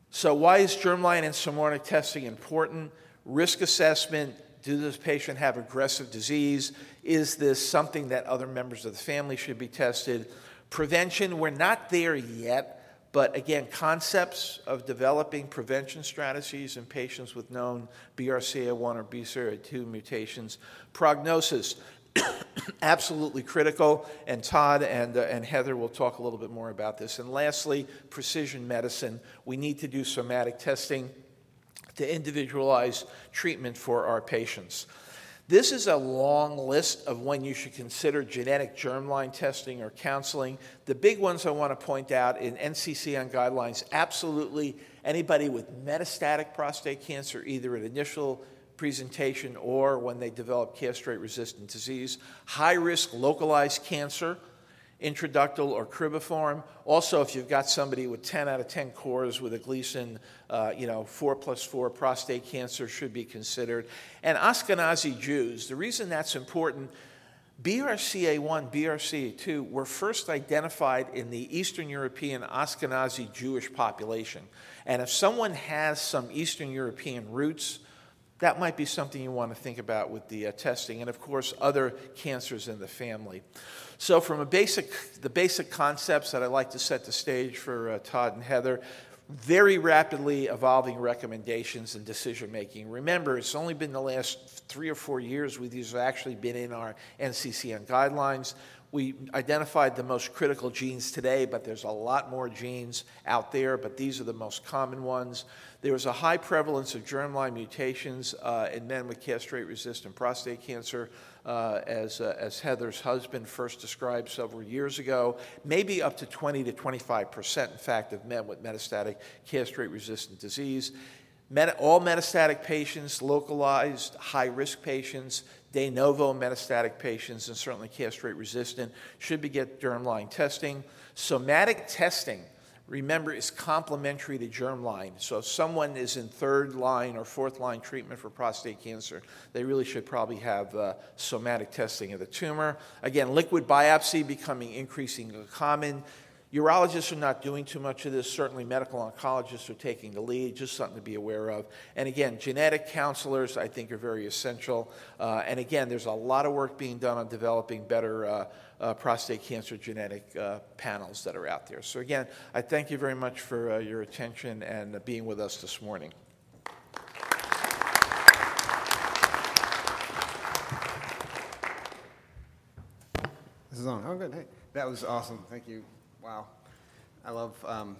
So, why is germline and somatic testing important? Risk assessment do this patient have aggressive disease? Is this something that other members of the family should be tested? Prevention, we're not there yet. But again, concepts of developing prevention strategies in patients with known BRCA1 or BRCA2 mutations. Prognosis, absolutely critical, and Todd and, uh, and Heather will talk a little bit more about this. And lastly, precision medicine. We need to do somatic testing to individualize treatment for our patients. This is a long list of when you should consider genetic germline testing or counseling. The big ones I want to point out in NCCN guidelines absolutely anybody with metastatic prostate cancer, either at initial presentation or when they develop castrate resistant disease, high risk localized cancer intraductal or cribriform. Also, if you've got somebody with 10 out of 10 cores with a Gleason, uh, you know, 4 plus 4 prostate cancer should be considered. And Ashkenazi Jews, the reason that's important, BRCA1, BRCA2 were first identified in the Eastern European Ashkenazi Jewish population. And if someone has some Eastern European roots, that might be something you want to think about with the uh, testing, and of course, other cancers in the family. So, from a basic, the basic concepts that I'd like to set the stage for uh, Todd and Heather, very rapidly evolving recommendations and decision making. Remember, it's only been the last three or four years where these have actually been in our NCCN guidelines. We identified the most critical genes today, but there's a lot more genes out there, but these are the most common ones. There was a high prevalence of germline mutations uh, in men with castrate resistant prostate cancer, uh, as, uh, as Heather's husband first described several years ago. Maybe up to 20 to 25%, in fact, of men with metastatic castrate resistant disease. Meta- all metastatic patients, localized high risk patients, de novo metastatic patients, and certainly castrate resistant should be get germline testing. Somatic testing, remember, is complementary to germline. So if someone is in third line or fourth line treatment for prostate cancer, they really should probably have uh, somatic testing of the tumor. Again, liquid biopsy becoming increasingly common. Urologists are not doing too much of this. Certainly, medical oncologists are taking the lead, just something to be aware of. And again, genetic counselors, I think, are very essential. Uh, and again, there's a lot of work being done on developing better uh, uh, prostate cancer genetic uh, panels that are out there. So, again, I thank you very much for uh, your attention and being with us this morning. This is on. Oh, good. Hey, that was awesome. Thank you. Wow. I love, um,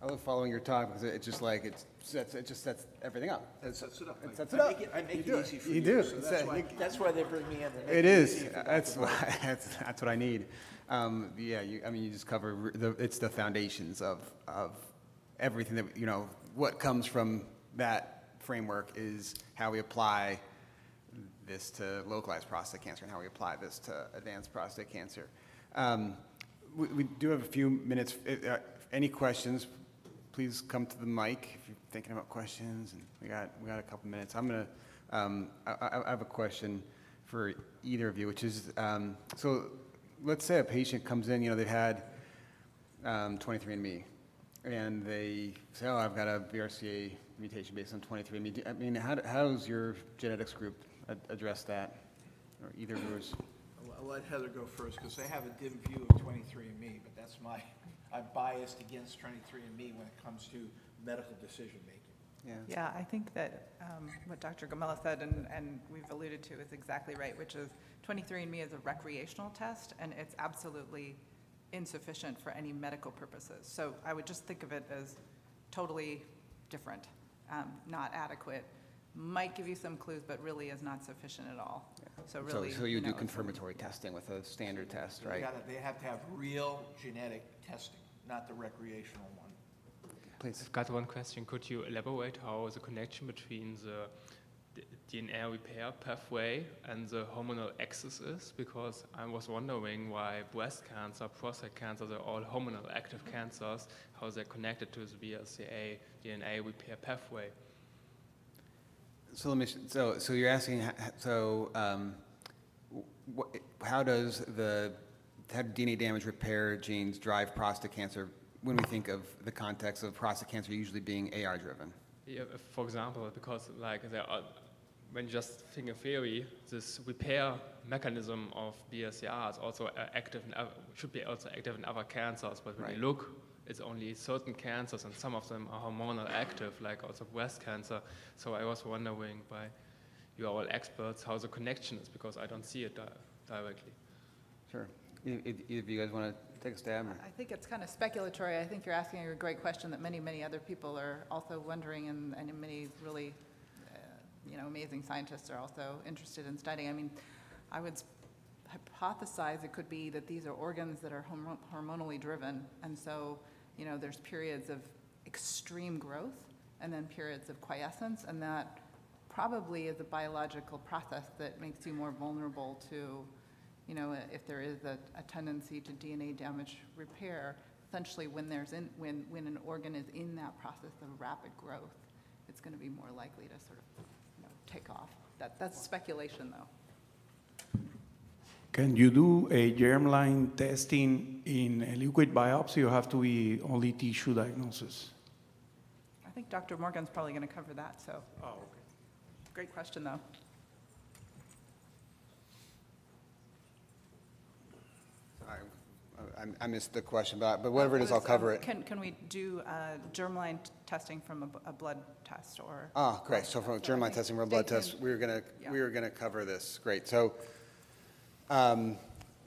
I love following your talk because it's just like, it sets, it just sets everything up. It sets it up. It sets it up. I make it, I make You it do it. easy for You you. do. So It's that's, a- why, you- that's why they bring me in. make It is. easy for That's why, that's, that's what I need. Um, yeah, you, I mean, you just cover, r- the, it's the foundations of, of everything that, you know, what comes from that framework is how we apply this to localized prostate cancer and how we apply this to advanced prostate cancer. Um, we, we do have a few minutes. If, uh, any questions, please come to the mic if you're thinking about questions. And we got, we got a couple minutes. I'm gonna, um, I, I have a question for either of you, which is, um, so let's say a patient comes in, you know, they've had um, 23andMe, and they say, oh, I've got a BRCA mutation based on 23andMe. I mean, how, do- how does your genetics group address that, or either of yours? I'll- I'll let Heather go first, because they have a dim view of 23andMe, but that's my, I'm biased against 23andMe when it comes to medical decision-making. Yeah. Yeah, I think that um, what Dr. Gomella said, and, and we've alluded to, is exactly right, which is 23andMe is a recreational test, and it's absolutely insufficient for any medical purposes. So I would just think of it as totally different, um, not adequate. Might give you some clues, but really is not sufficient at all. So So, really. so you do know, confirmatory testing with a standard test, right? Gotta- They have to have real genetic testing, not the recreational one. Please. I've got one question. Could you elaborate how the connection between the DNA repair pathway and the hormonal axis is? Because I was wondering why breast cancer, prostate cancer, they're all hormonal active cancers, how they're connected to the BRCA DNA repair pathway. So let me, so, so you're asking, so, um, wh- how does the, how do DNA damage repair genes drive prostate cancer when we think of the context of prostate cancer usually being AR-driven? Yeah, for example, because like there are, when you just think of theory, this repair mechanism of BRCA is also uh, active in, should be also active in other cancers. But when Right. you look, it's only certain cancers, and some of them are hormonal active, like also breast cancer. So I was wondering, by you are all experts, how the connection is, because I don't see it di- directly. Sure. Of you guys want to take a stab? I think it's kind of speculatory. I think you're asking a great question that many, many other people are also wondering, and, and many really, uh, you know, amazing scientists are also interested in studying. I mean, I would hypothesize it could be that these are organs that are hormo- hormonally driven, and so, you know, there's periods of extreme growth and then periods of quiescence, and that probably is a biological process that makes you more vulnerable to, you know, uh, if there is a, a tendency to DNA damage repair, essentially when there's in, when, when an organ is in that process of rapid growth, it's going to be more likely to sort of, you know, take off. That, that's speculation, though. Can you do a germline testing in a liquid biopsy or have to be only tissue diagnosis? I think Dr. Morgan's probably going to cover that, so. Oh, okay. Great question, though. I- I I missed the question, but but whatever it is, I'll cover um, it. Can, can we do uh, germline t- testing from a b- a, blood test or? Ah, great. So from germline testing, from a blood test, we were gonna, Yeah. we were gonna cover this. Great. So, um,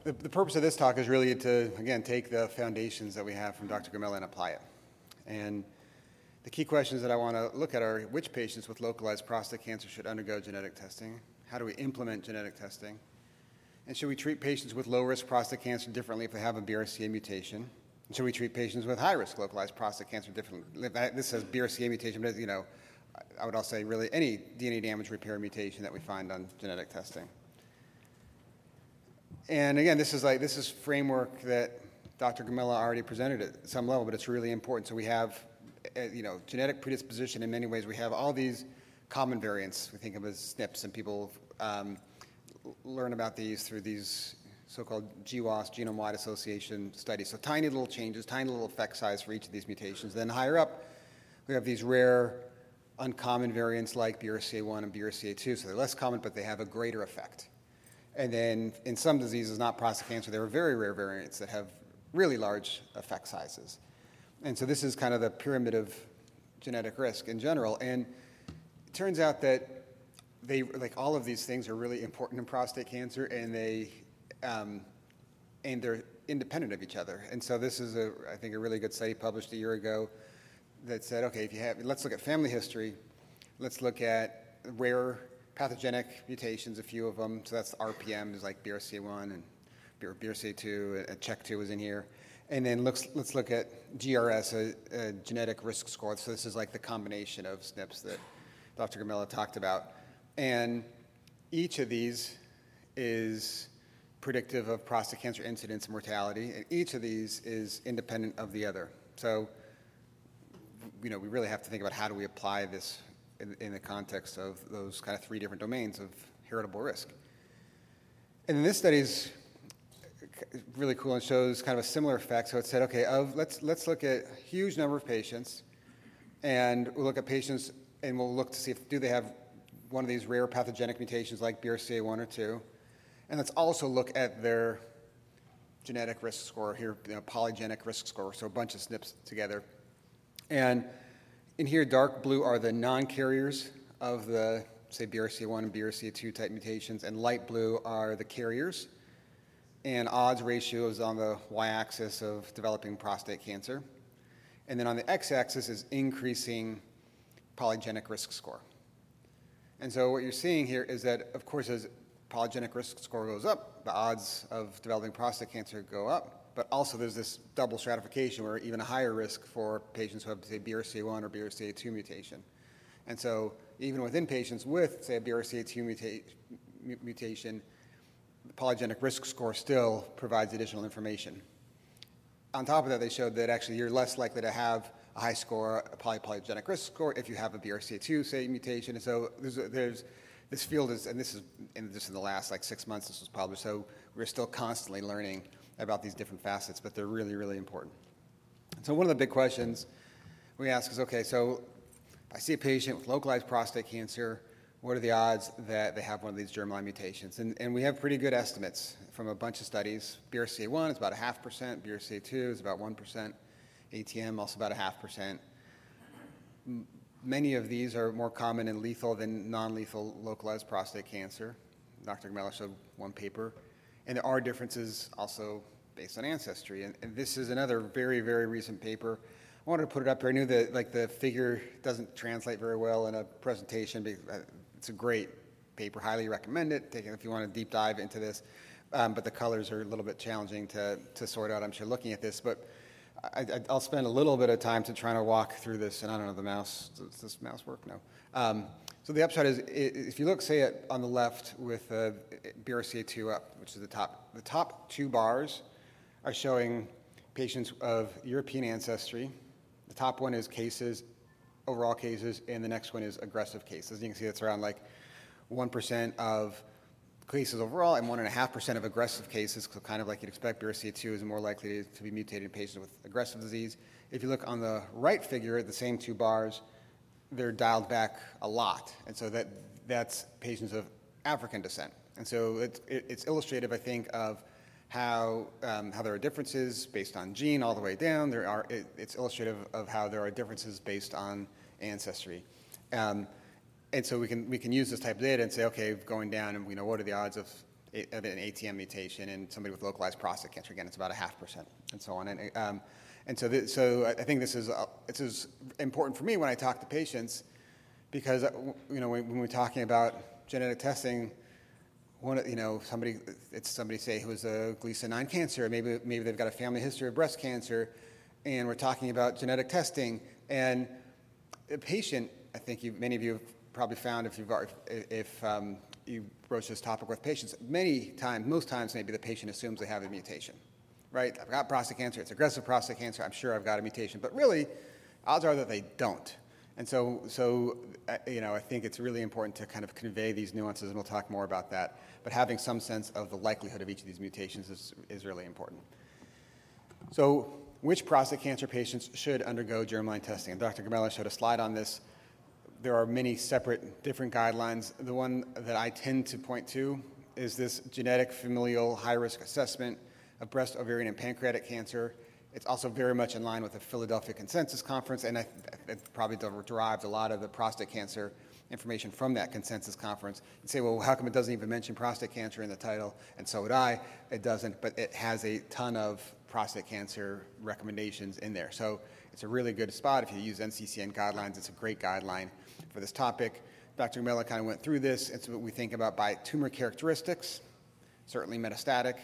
the, the purpose of this talk is really to, again, take the foundations that we have from Dr. Gomella and apply it. And the key questions that I want to look at are which patients with localized prostate cancer should undergo genetic testing? How do we implement genetic testing? And should we treat patients with low risk prostate cancer differently if they have a BRCA mutation? And should we treat patients with high risk localized prostate cancer differently? This says BRCA mutation, but you know, I would also say really any DNA damage repair mutation that we find on genetic testing. And again, this is like this is framework that Dr. Gomella already presented at some level, but it's really important. So we have, uh, you know, genetic predisposition in many ways. We have all these common variants. We think of as SNPs, and people um, learn about these through these so-called GWAS, genome-wide association studies. So tiny little changes, tiny little effect size for each of these mutations. Then higher up, we have these rare, uncommon variants like BRCA1 and BRCA2. So they're less common, but they have a greater effect. And then in some diseases, not prostate cancer, there are very rare variants that have really large effect sizes. And so this is kind of the pyramid of genetic risk in general. And it turns out that they, like all of these things are really important in prostate cancer and they, um, and they're independent of each other. And so this is a, I think, a really good study published a year ago that said, okay, if you have, let's look at family history, let's look at rare pathogenic mutations, a few of them. So that's RPM, is like BRCA1 and BRCA2, and CHEK2 was in here. And then let's, let's look at GRS, a, a, genetic risk score. So this is like the combination of SNPs that Dr. Gomella talked about. And each of these is predictive of prostate cancer incidence and mortality. And each of these is independent of the other. So, you know, we really have to think about how do we apply this in, in the context of those kind of three different domains of heritable risk. And this study is really cool and shows kind of a similar effect. So it said, okay, of, let's, let's look at a huge number of patients, and we'll look at patients, and we'll look to see if do they have one of these rare pathogenic mutations like BRCA1 or 2. And let's also look at their genetic risk score here, you know, polygenic risk score, so a bunch of SNPs together. And in here, dark blue are the non-carriers of the, say, BRCA1 and BRCA2 type mutations, and light blue are the carriers. And odds ratio is on the y-axis of developing prostate cancer. And then on the x-axis is increasing polygenic risk score. And so what you're seeing here is that, of course, as polygenic risk score goes up, the odds of developing prostate cancer go up but also there's this double stratification where even a higher risk for patients who have, say, BRCA1 or BRCA2 mutation. And so even within patients with, say, a BRCA2 muta- mutation, the polygenic risk score still provides additional information. On top of that, they showed that actually you're less likely to have a high score, a polypolygenic risk score, if you have a BRCA2, say, mutation. And so there's, there's this field is, and this is in, just in the last like six months, this was published, so we're still constantly learning about these different facets, but they're really, really important. So, one of the big questions we ask is okay, so I see a patient with localized prostate cancer. What are the odds that they have one of these germline mutations? And, and we have pretty good estimates from a bunch of studies. BRCA1 is about a half percent, BRCA2 is about 1%, ATM also about a half percent. Many of these are more common and lethal than non lethal localized prostate cancer. Dr. Gomella showed one paper. And there are differences also based on ancestry. And, and, this is another very, very recent paper. I wanted to put it up here. I knew that like the figure doesn't translate very well in a presentation. But uh, it's a great paper. Highly recommend it. Take it if you want to deep dive into this. Um, but the colors are a little bit challenging to, to sort out. I'm sure looking at this, but I, will spend a little bit of time to trying to walk through this. And I don't know the mouse. Does this mouse work? No. Um, so the upshot is, if you look, say, at, on the left with uh, BRCA2 up, which is the top, the top two bars are showing patients of European ancestry. The top one is cases, overall cases, and the next one is aggressive cases. You can see it's around like 1% of cases overall and 1.5% of aggressive cases, so kind of like you'd expect, BRCA2 is more likely to be mutated in patients with aggressive disease. If you look on the right figure, the same two bars, they're dialed back a lot. And so that, that's patients of African descent. And so it's, it's illustrative, I think, of how, um, how there are differences based on gene all the way down. There are, it, it's illustrative of how there are differences based on ancestry. Um, and so we can, we can use this type of data and say, okay, going down, and we know what are the odds of of an ATM mutation in somebody with localized prostate cancer. Again, it's about a half percent, and so on. And, um, and so, so I think this is uh, this is important for me when I talk to patients because uh, you know when, when we're talking about genetic testing, one you know somebody it's somebody say who has a Gleason nine cancer, maybe maybe they've got a family history of breast cancer, and we're talking about genetic testing and the patient. I think you, many of you have probably found if you've if um, you broach this topic with patients, many times, most times, maybe the patient assumes they have a mutation, right? I've got prostate cancer, it's aggressive prostate cancer, I'm sure I've got a mutation, but really, odds are that they don't. And so, so uh, you know, I think it's really important to kind of convey these nuances, and we'll talk more about that. But having some sense of the likelihood of each of these mutations is, is really important. So, which prostate cancer patients should undergo germline testing? And Dr. Gomella showed a slide on this there are many separate different guidelines. The one that I tend to point to is this genetic familial high risk assessment of breast, ovarian, and pancreatic cancer. It's also very much in line with the Philadelphia Consensus Conference, and I, probably derived a lot of the prostate cancer information from that consensus conference. You say, well, how come it doesn't even mention prostate cancer in the title? And so would I. It doesn't, but it has a ton of prostate cancer recommendations in there. So it's a really good spot. If you use NCCN guidelines, it's a great guideline for this topic. Dr. Miller kind of went through this. It's what we think about by tumor characteristics, certainly metastatic.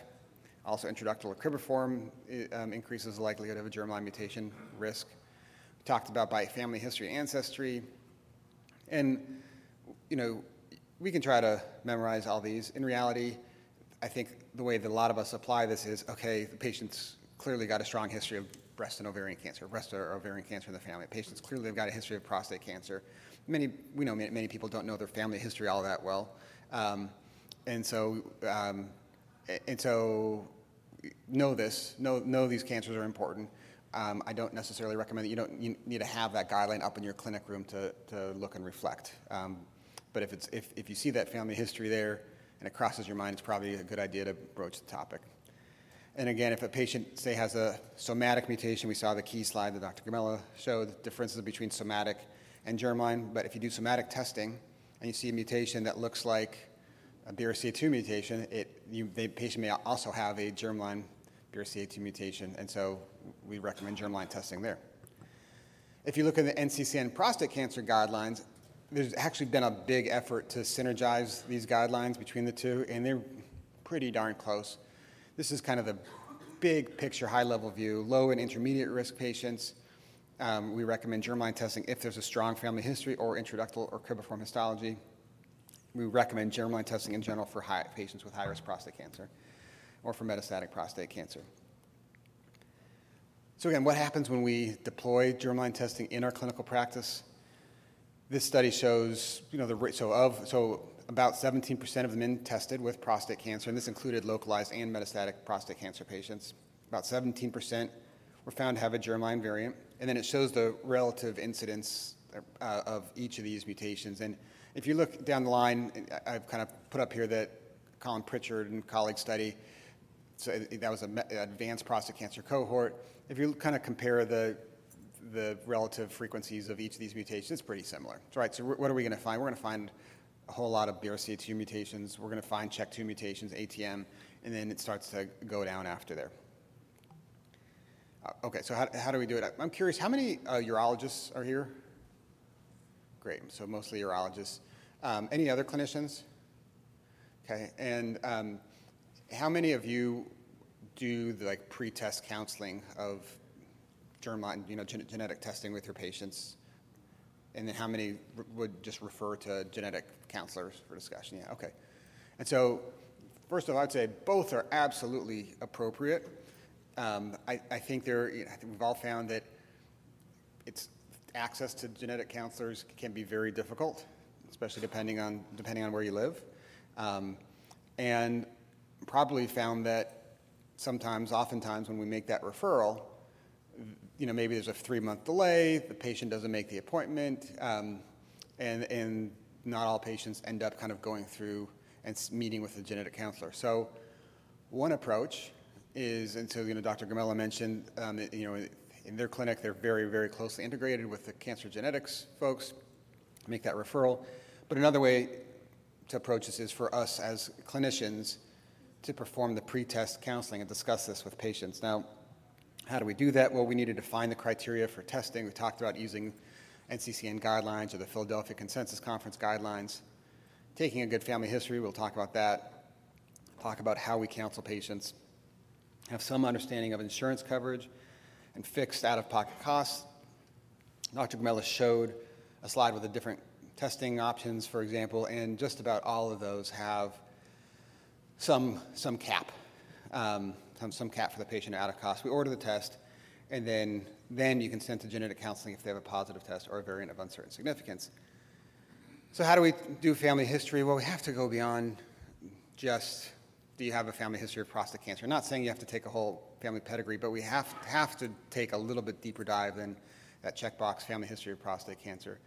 Also, intraductal or cribriform um, increases the likelihood of a germline mutation risk. We talked about by family history, ancestry, and you know we can try to memorize all these. In reality, I think the way that a lot of us apply this is okay. The patient's clearly got a strong history of breast and ovarian cancer, breast or ovarian cancer in the family. Patients clearly have got a history of prostate cancer many we know many people don't know their family history all that well, um, and so um, and so know this know know these cancers are important. Um, I don't necessarily recommend that you don't you need to have that guideline up in your clinic room to, to look and reflect. Um, but if it's if, if you see that family history there and it crosses your mind, it's probably a good idea to broach the topic. And again, if a patient, say, has a somatic mutation, we saw the key slide that Dr. Gomella showed, the differences between somatic and germline, but if you do somatic testing and you see a mutation that looks like a BRCA2 mutation, it, you, the patient may also have a germline BRCA2 mutation, and so we recommend germline testing there. If you look at the NCCN prostate cancer guidelines, there's actually been a big effort to synergize these guidelines between the two, and they're pretty darn close. This is kind of the big picture, high level view. Low and intermediate risk patients um, we recommend germline testing if there's a strong family history or intraductal or cribriform histology. We recommend germline testing in general for high, patients with high risk prostate cancer or for metastatic prostate cancer. So, again, what happens when we deploy germline testing in our clinical practice? This study shows, you know, the so of so about 17% of the men tested with prostate cancer, and this included localized and metastatic prostate cancer patients. About 17% were found to have a germline variant and then it shows the relative incidence uh, of each of these mutations. And if you look down the line, I've kind of put up here that Colin Pritchard and colleagues study. So that was an advanced prostate cancer cohort. If you kind of compare the the relative frequencies of each of these mutations, it's pretty similar. Right. So what are we going to find? We're going to find a whole lot of BRCA2 mutations. We're going to find CHEK2 mutations, ATM, and then it starts to go down after there. Uh, okay, so how, how do we do it? I'm curious, how many uh, urologists are here? Great, so mostly urologists. Um, any other clinicians? Okay, and um, how many of you do the like pre-test counseling of germline, you know, gen- genetic testing with your patients? And then how many r- would just refer to genetic counselors for discussion? Yeah, okay. And so, first of all, I'd say both are absolutely appropriate. Um, I, I, think there, you know, think we've all found that it's access to genetic counselors can be very difficult, especially depending on depending on where you live, um, and probably found that sometimes, oftentimes, when we make that referral, you know, maybe there's a three-month delay, the patient doesn't make the appointment, um, and and not all patients end up kind of going through and meeting with a genetic counselor. So, one approach is, and so, you know, Dr. Gomella mentioned, um, you know, in their clinic, they're very, very closely integrated with the cancer genetics folks, make that referral. But another way to approach this is for us as clinicians to perform the pre-test counseling and discuss this with patients. Now, how do we do that? Well, we need to define the criteria for testing. We talked about using NCCN guidelines or the Philadelphia Consensus Conference guidelines. Taking a good family history, we'll talk about that. Talk about how we counsel patients. Have some understanding of insurance coverage and fixed out-of-pocket costs. Dr. Gomella showed a slide with the different testing options, for example, and just about all of those have some, some cap, um, some, some cap for the patient out of cost. We order the test, and then, then you can send to genetic counseling if they have a positive test or a variant of uncertain significance. So, how do we do family history? Well, we have to go beyond just do you have a family history of prostate cancer? I'm not saying you have to take a whole family pedigree, but we have, have to take a little bit deeper dive than that checkbox family history of prostate cancer.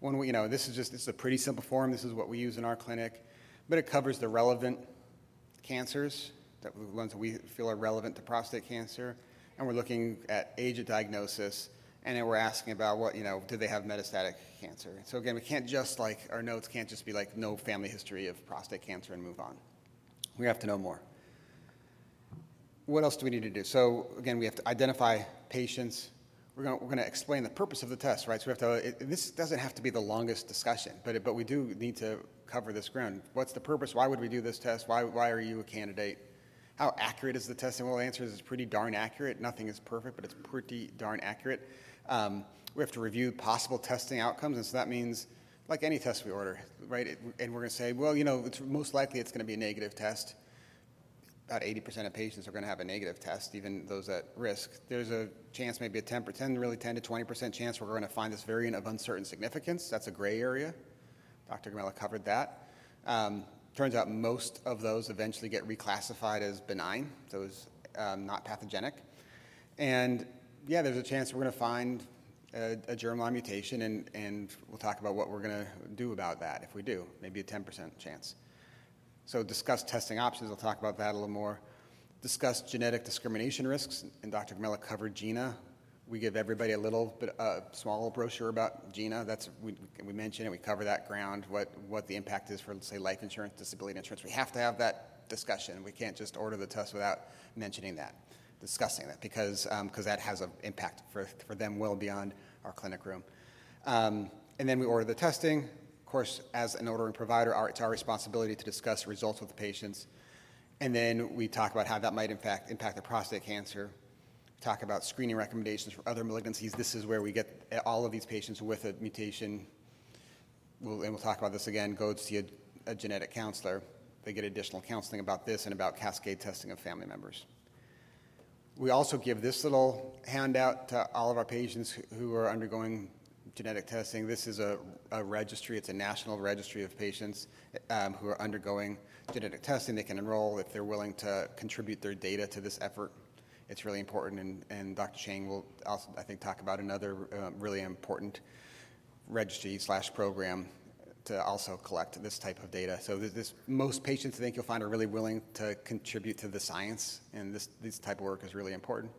When we, you know, this is just this is a pretty simple form. This is what we use in our clinic, but it covers the relevant cancers, that the ones that we feel are relevant to prostate cancer, and we're looking at age of diagnosis, and then we're asking about what you know, do they have metastatic cancer? So again, we can't just like our notes can't just be like no family history of prostate cancer and move on. We have to know more. What else do we need to do? So again, we have to identify patients. We're going, to explain the purpose of the test, right? So we have to. It, this doesn't have to be the longest discussion, but it, but we do need to cover this ground. What's the purpose? Why would we do this test? Why why are you a candidate? How accurate is the test? And Well, the answer is it's pretty darn accurate. Nothing is perfect, but it's pretty darn accurate. Um, we have to review possible testing outcomes, and so that means like any test we order, right? And we're going to say, well, you know, it's most likely it's going to be a negative test. About 80% of patients are going to have a negative test, even those at risk. There's a chance, maybe a 10, 10 really 10 to 20% chance we're going to find this variant of uncertain significance. That's a gray area. Dr. Gomella covered that. Um, turns out most of those eventually get reclassified as benign, those um, not pathogenic. And yeah, there's a chance we're going to find a, a germline mutation, and, and we'll talk about what we're going to do about that if we do, maybe a 10% chance. So, discuss testing options. I'll talk about that a little more. Discuss genetic discrimination risks, and Dr. Gomella covered GINA. We give everybody a little bit, a uh, small brochure about GINA. That's we, we mention it. We cover that ground. What what the impact is for, say, life insurance, disability insurance. We have to have that discussion. We can't just order the test without mentioning that discussing that because because um, that has an impact for, for them well beyond our clinic room. Um, and then we order the testing. Of course, as an ordering provider, our, it's our responsibility to discuss results with the patients. And then we talk about how that might in fact impact the prostate cancer. Talk about screening recommendations for other malignancies. This is where we get all of these patients with a mutation. We'll, and we'll talk about this again. Go to see a, a genetic counselor. They get additional counseling about this and about cascade testing of family members. We also give this little handout to all of our patients who are undergoing genetic testing. This is a, a registry, it's a national registry of patients um, who are undergoing genetic testing. They can enroll if they're willing to contribute their data to this effort. It's really important, and, and Dr. Cheng will also, I think, talk about another uh, really important registry slash program to also collect this type of data. So this, most patients I think you'll find are really willing to contribute to the science, and this, this type of work is really important.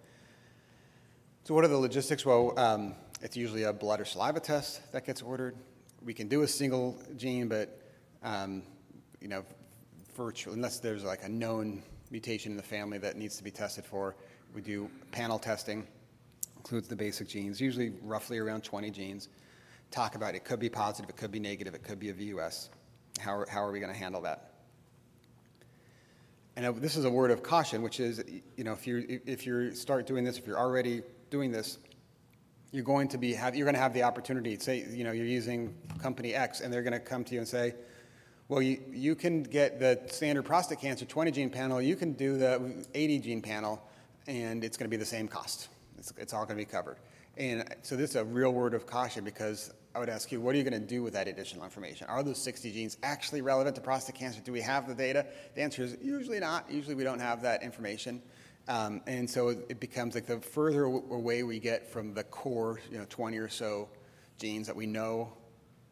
So what are the logistics? Well, um, it's usually a blood or saliva test that gets ordered. We can do a single gene, but um, you know, virtually, unless there's like a known mutation in the family that needs to be tested for, we do panel testing. Includes the basic genes, usually roughly around 20 genes talk about it. Could be positive, it could be negative, it could be a VUS. How, how are we going to handle that? And this is a word of caution, which is, you know, if you if you start doing this, if you're already doing this, you're going to be have, you're going to have the opportunity. Say, you know, you're using company X, and they're going to come to you and say, well, you, you can get the standard prostate cancer 20 gene panel, you can do the 80 gene panel, and it's going to be the same cost. It's, it's all going to be covered. And so this is a real word of caution because I would ask you, what are you going to do with that additional information? Are those 60 genes actually relevant to prostate cancer? Do we have the data? The answer is usually not. Usually we don't have that information. Um, and so it becomes like the further away we get from the core, you know, 20 or so genes that we know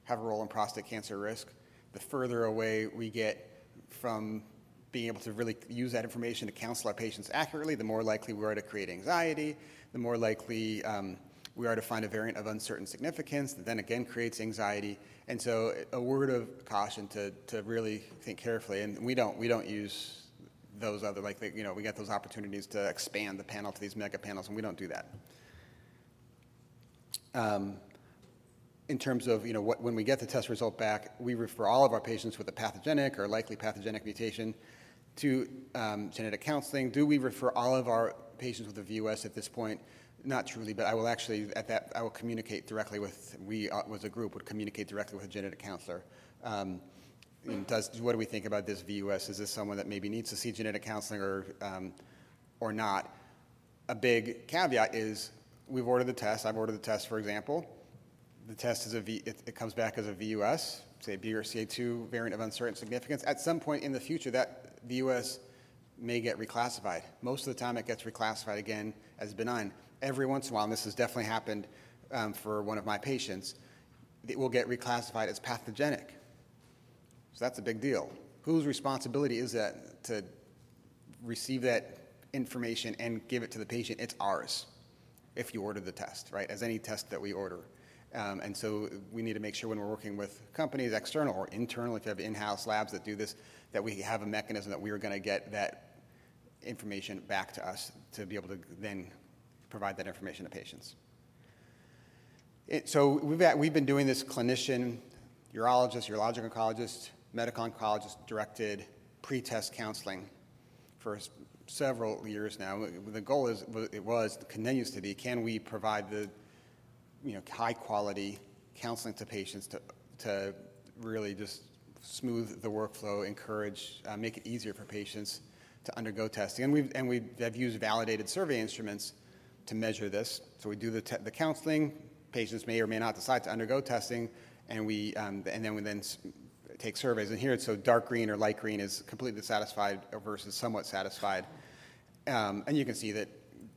have a role in prostate cancer risk, the further away we get from being able to really use that information to counsel our patients accurately, the more likely we are to create anxiety, the more likely um, we are to find a variant of uncertain significance that then again creates anxiety. And so, a word of caution to, to really think carefully. And we don't we don't use those other, like, the- you know, we get those opportunities to expand the panel to these mega panels, and we don't do that. Um, in terms of, you know, what, when we get the test result back, we refer all of our patients with a pathogenic or likely pathogenic mutation to um, genetic counseling. Do we refer all of our patients with a VUS at this point? Not truly, but I will actually, at that, I will communicate directly with, we, uh, as a group, would communicate directly with a genetic counselor. Um, does, what do we think about this VUS? Is this someone that maybe needs to see genetic counseling or, um, or not? A big caveat is we've ordered the test. I've ordered the test, for example. The test is a V, it, it comes back as a VUS, say a BRCA2 variant of uncertain significance. At some point in the future, that VUS may get reclassified. Most of the time, it gets reclassified again as benign. Every once in a while, and this has definitely happened um, for one of my patients, it will get reclassified as pathogenic. So that's a big deal. Whose responsibility is that to receive that information and give it to the patient? It's ours if you order the test, right? As any test that we order. Um, and so we need to make sure when we're working with companies, external or internal, if you have in-house labs that do this, that we have a mechanism that we are going to get that information back to us to be able to then provide that information to patients. It, so we've, we've been doing this clinician, urologist, urologic oncologist, medical oncologist directed pre-test counseling for several years now. The goal is, it was, continues to be, can we provide the you know, high quality counseling to patients to, to really just smooth the workflow, encourage, uh, make it easier for patients to undergo testing. And, we've, and we have used validated survey instruments to measure this. So we do the, te- the counseling, patients may or may not decide to undergo testing, and, we, um, and then we then take surveys. And here it's so dark green or light green is completely satisfied versus somewhat satisfied. Um, and you can see that,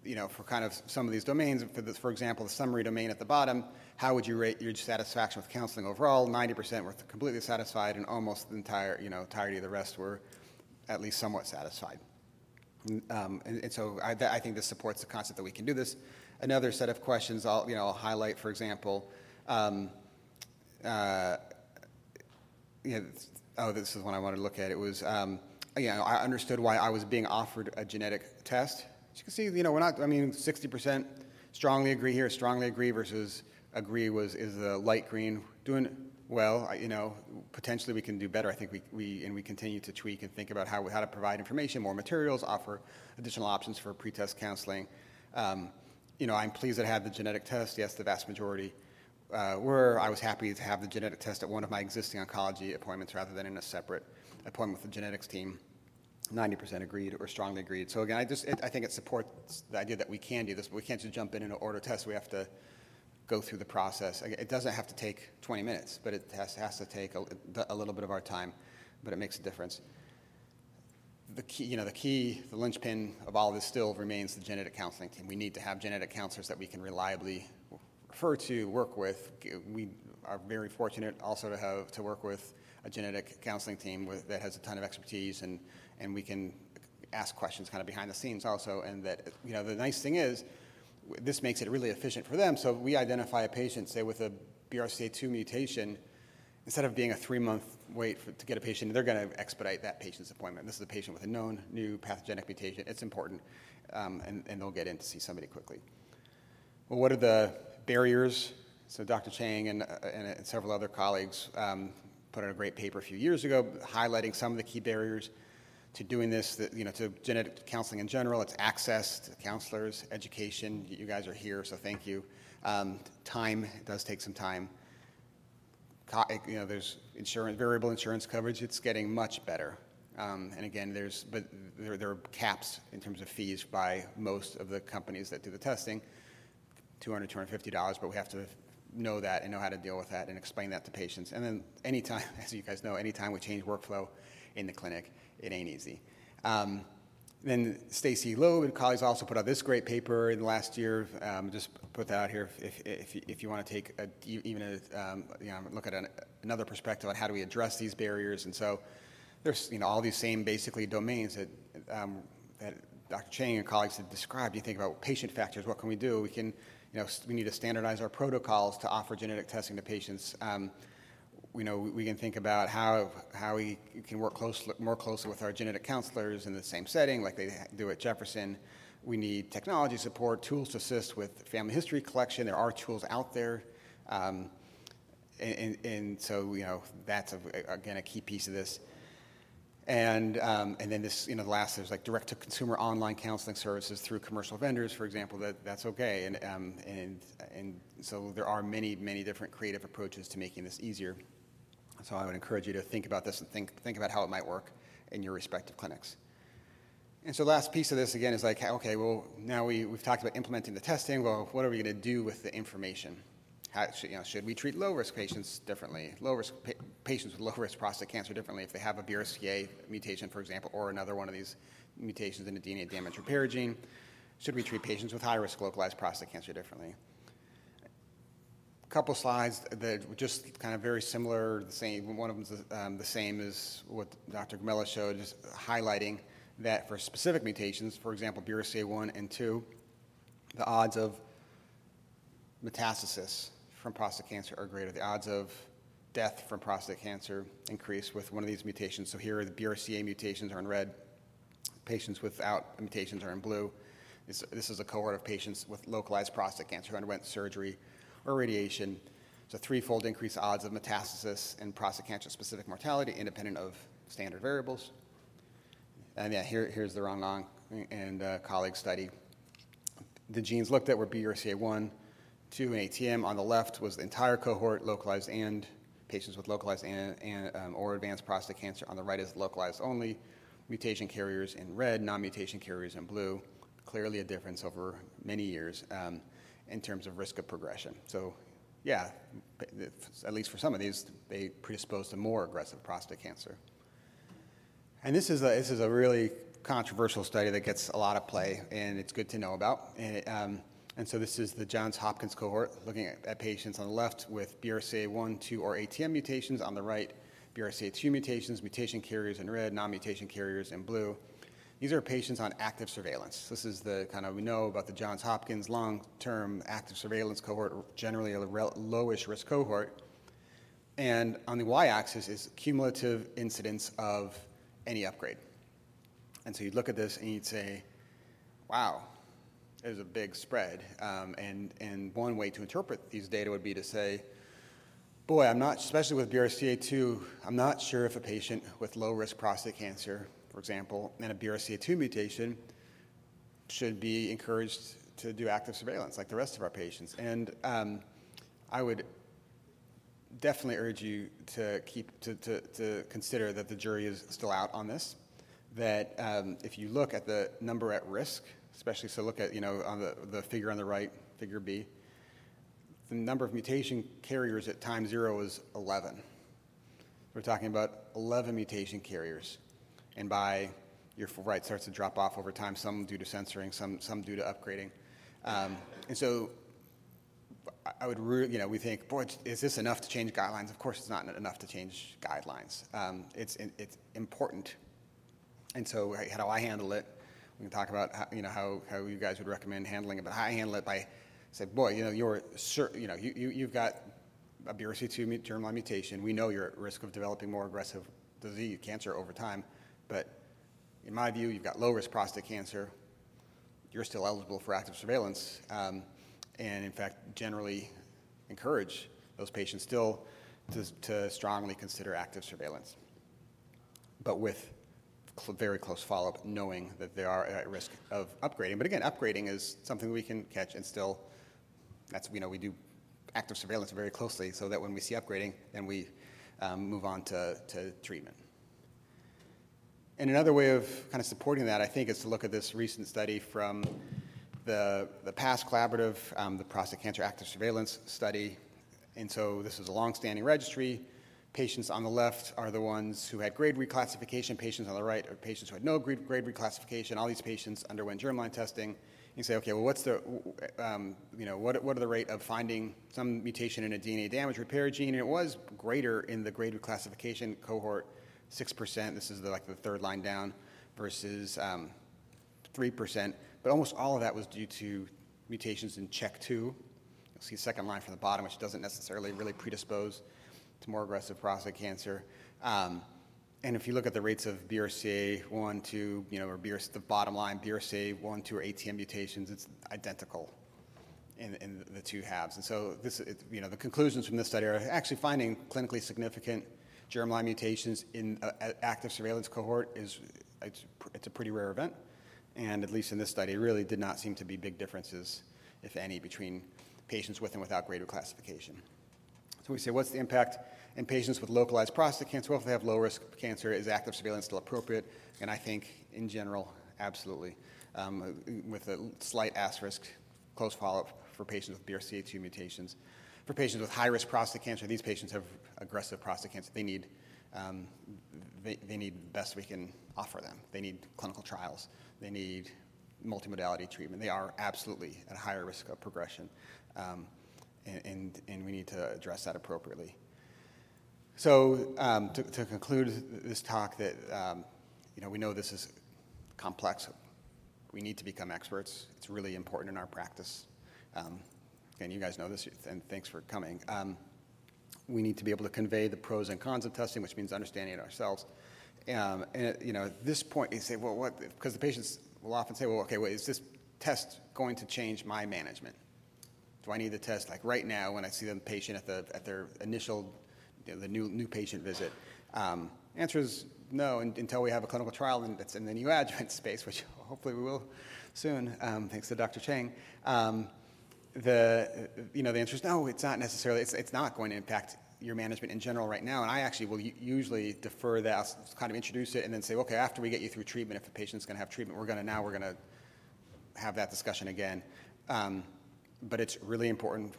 you know, for kind of some of these domains, for, the, for example, the summary domain at the bottom, how would you rate your satisfaction with counseling overall? 90% were completely satisfied, and almost the entire, you know, entirety of the rest were at least somewhat satisfied. Um, and, and, so I, I, think this supports the concept that we can do this. Another set of questions I'll, you know, I'll highlight, for example, um, uh, yeah, oh, this is one I wanted to look at. It was, um, you know, I understood why I was being offered a genetic test. As you can see, you know, we're not, I mean, 60% strongly agree here, strongly agree versus agree was, is the light green. Doing well, you know, potentially we can do better. I think we, we and we continue to tweak and think about how, how to provide information, more materials, offer additional options for pretest counseling. Um, you know, I'm pleased that I had the genetic test. Yes, the vast majority uh, were. I was happy to have the genetic test at one of my existing oncology appointments rather than in a separate appointment with the genetics team. 90% agreed or strongly agreed. So again, I just it, I think it supports the idea that we can do this, but we can't just jump in and order tests. We have to go through the process. It doesn't have to take 20 minutes, but it has, has to take a, a, little bit of our time, but it makes a difference. The key, you know, the key, the linchpin of all of this still remains the genetic counseling team. We need to have genetic counselors that we can reliably refer to, work with. We are very fortunate also to have to work with a genetic counseling team with, that has a ton of expertise, and, and we can ask questions kind of behind the scenes also. And that, you know, the nice thing is, this makes it really efficient for them. So we identify a patient, say, with a BRCA2 mutation, instead of being a three month wait to get a patient, they're going to expedite that patient's appointment. This is a patient with a known new pathogenic mutation. It's important, um, and, and they'll get in to see somebody quickly. Well, what are the barriers? So Dr. Cheng and, uh, and several other colleagues um, put out a great paper a few years ago highlighting some of the key barriers to doing this, that, you know, to genetic counseling in general. It's access to counselors, education. You guys are here, so thank you. Um, time, does take some time. Co- you know, there's insurance, variable insurance coverage. It's getting much better. Um, and again, there's, but there, there, are caps in terms of fees by most of the companies that do the testing, $200, $250, but we have to know that and know how to deal with that and explain that to patients. And then anytime, as you guys know, anytime we change workflow in the clinic, it ain't easy. Um, then Stacy Loeb and colleagues also put out this great paper in the last year. Um, just put that out here if, if, if you want to take a, even a, um, you know, look at an, another perspective on how do we address these barriers. And so there's you know all these same basically domains that, um, that Dr. Cheng and colleagues have described. You think about patient factors. What can we do? We can you know we need to standardize our protocols to offer genetic testing to patients. Um, you know, we can think about how, how we can work close, more closely with our genetic counselors in the same setting, like they do at Jefferson. We need technology support, tools to assist with family history collection. There are tools out there. Um, and, and, so, you know, that's, a, again, a key piece of this. And, um, and then this, you know, the last, there's like direct to consumer online counseling services through commercial vendors, for example, that, that's okay. And, um, and, and so there are many, many different creative approaches to making this easier. So I would encourage you to think about this and think, think about how it might work in your respective clinics. And so the last piece of this, again, is like, okay, well, now we, we've talked about implementing the testing. Well, what are we going to do with the information? How, should, you know, should we treat low-risk patients differently? Low-risk pa- patients with low-risk prostate cancer differently if they have a BRCA mutation, for example, or another one of these mutations in the DNA damage repair gene? Should we treat patients with high-risk localized prostate cancer differently? Couple slides that were just kind of very similar, the same. One of them is um, the same as what Dr. Gomella showed, just highlighting that for specific mutations, for example, BRCA1 and 2, the odds of metastasis from prostate cancer are greater. The odds of death from prostate cancer increase with one of these mutations. So here, the BRCA mutations are in red. Patients without mutations are in blue. This, this is a cohort of patients with localized prostate cancer who underwent surgery or radiation. It's a threefold increase odds of metastasis and prostate cancer specific mortality independent of standard variables. And yeah, here, here's the Wrong Long and uh, study. The genes looked at were BRCA1, 2, and ATM. On the left was the entire cohort, localized and patients with localized and, and um, or advanced prostate cancer. On the right is localized only, mutation carriers in red, non mutation carriers in blue. Clearly a difference over many years. Um, in terms of risk of progression. So, yeah, at least for some of these, they predispose to more aggressive prostate cancer. And this is a, this is a really controversial study that gets a lot of play, and it's good to know about. And, it, um, and so this is the Johns Hopkins cohort looking at, at, patients on the left with BRCA1, 2, or ATM mutations. On the right, BRCA2 mutations, mutation carriers in red, non mutation carriers in blue. These are patients on active surveillance. This is the kind of, we know about the Johns Hopkins long term active surveillance cohort, generally a lowish risk cohort. And on the y axis is cumulative incidence of any upgrade. And so you'd look at this and you'd say, wow, there's a big spread. Um, and, and one way to interpret these data would be to say, boy, I'm not, especially with BRCA2, I'm not sure if a patient with low risk prostate cancer for example, and a BRCA2 mutation should be encouraged to do active surveillance like the rest of our patients. And um, I would definitely urge you to keep to, to, to, consider that the jury is still out on this. That um, if you look at the number at risk, especially so look at you know on the, the figure on the right, figure B, the number of mutation carriers at time zero is 11. We're talking about 11 mutation carriers and by your right starts to drop off over time, some due to censoring, some, some due to upgrading. Um, and so I would, you know, we think, boy, is this enough to change guidelines? Of course, it's not enough to change guidelines. Um, it's, it's important. And so, how do I handle it? We can talk about, how, you know, how, how you guys would recommend handling it, but how I handle it by say, boy, you know, you're, you know, you, you, you've got a BRCA2 germline mutation. We know you're at risk of developing more aggressive disease, cancer over time. But in my view, you've got low risk prostate cancer. You're still eligible for active surveillance. Um, and in fact, generally encourage those patients still to, to strongly consider active surveillance, but with cl- very close follow up, knowing that they are at risk of upgrading. But again, upgrading is something we can catch and still, that's, you know, we do active surveillance very closely so that when we see upgrading, then we um, move on to, to treatment. And another way of kind of supporting that, I think, is to look at this recent study from the, the PASS Collaborative, um, the Prostate Cancer Active Surveillance Study. And so this is a long-standing registry. Patients on the left are the ones who had grade reclassification. Patients on the right are patients who had no grade, grade reclassification. All these patients underwent germline testing. You say, okay, well, what's the, um, you know, what, what are the rate of finding some mutation in a DNA damage repair gene? And it was greater in the grade reclassification cohort 6%. This is the, like the third line down versus um, 3%. But almost all of that was due to mutations in CHEK2. You'll see second line from the bottom, which doesn't necessarily really predispose to more aggressive prostate cancer. Um, and if you look at the rates of BRCA1, 2, you know, or BRCA, the bottom line, BRCA1, 2, or ATM mutations, it's identical in, in the two halves. And so this, it, you know, the conclusions from this study are actually finding clinically significant germline mutations in an active surveillance cohort is it's, it's a pretty rare event. And at least in this study, really did not seem to be big differences, if any, between patients with and without grade classification. So we say, what's the impact in patients with localized prostate cancer? Well, if they have low risk cancer, is active surveillance still appropriate? And I think, in general, absolutely. Um, with a slight asterisk, close follow up for patients with BRCA2 mutations. For patients with high risk prostate cancer, these patients have aggressive prostate cancer. They need, um, they, they need the best we can offer them. They need clinical trials. They need multimodality treatment. They are absolutely at a higher risk of progression. Um, and, and, and, we need to address that appropriately. So, um, to, to, conclude this talk, that um, you know, we know this is complex. We need to become experts. It's really important in our practice. Again, you guys know this, and thanks for coming. Um, we need to be able to convey the pros and cons of testing, which means understanding it ourselves. Um, and you know, at this point, you say, well, what? Because the patients will often say, well, okay, well, is this test going to change my management? Do I need the test like right now when I see the patient at the at their initial, you know, the new new patient visit? Um, answer is no, and, until we have a clinical trial and that's in the neoadjuvant space, which hopefully we will soon, um, thanks to Dr. Cheng. Um, the you know the answer is no. It's not necessarily. It's it's not going to impact your management in general right now. And I actually will usually defer that, I'll kind of introduce it, and then say, okay, after we get you through treatment, if the patient's going to have treatment, we're going to now we're going to have that discussion again. Um, but it's really important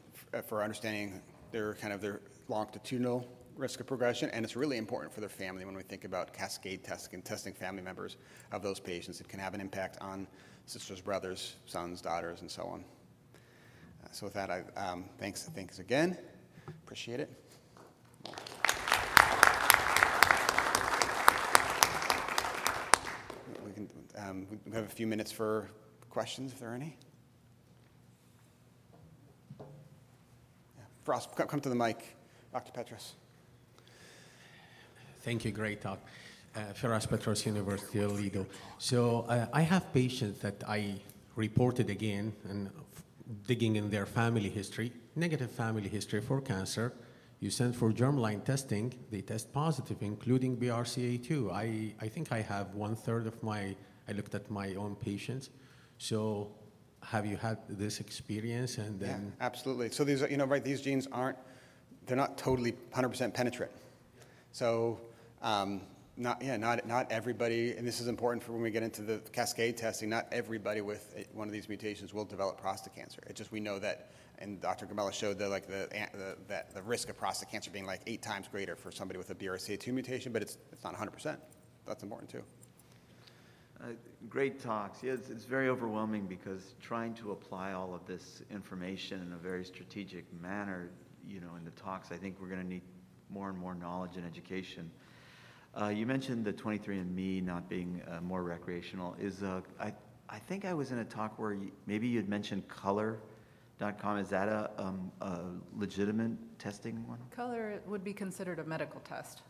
for understanding their kind of their longitudinal risk of progression, and it's really important for their family when we think about cascade testing and testing family members of those patients. It can have an impact on sisters, brothers, sons, daughters, and so on. So with that, I, um, thanks, thanks again. Appreciate it. We can um, we have a few minutes for questions if there are any. Yeah. Firas, come to the mic, Dr. Petros. Thank you. Great talk. Uh, Firas Petros, University of Toledo. So uh, I have patients that I reported again and digging in their family history, negative family history for cancer, you send for germline testing, they test positive, including BRCA2. I, I think I have one third of my, I looked at my own patients. So have you had this experience? And then yeah, absolutely. So these, are, you know, right? These genes aren't, they're not totally 100% penetrant. So, um, not yeah, not not everybody, and this is important for when we get into the cascade testing. Not everybody with one of these mutations will develop prostate cancer. It's just we know that and Dr. Gomella showed the, like the, the, that the risk of prostate cancer being like eight times greater for somebody with a BRCA2 mutation, but it's, it's not 100%. That's important too. Uh, great talks. Yeah, it's, it's, very overwhelming because trying to apply all of this information in a very strategic manner, you know, in the talks, I think we're going to need more and more knowledge and education. Uh, you mentioned the 23andMe not being uh, more recreational. Is uh, I, I think I was in a talk where you, maybe you'd mentioned color Com, is that a, um, a legitimate testing one? Color would be considered a medical test.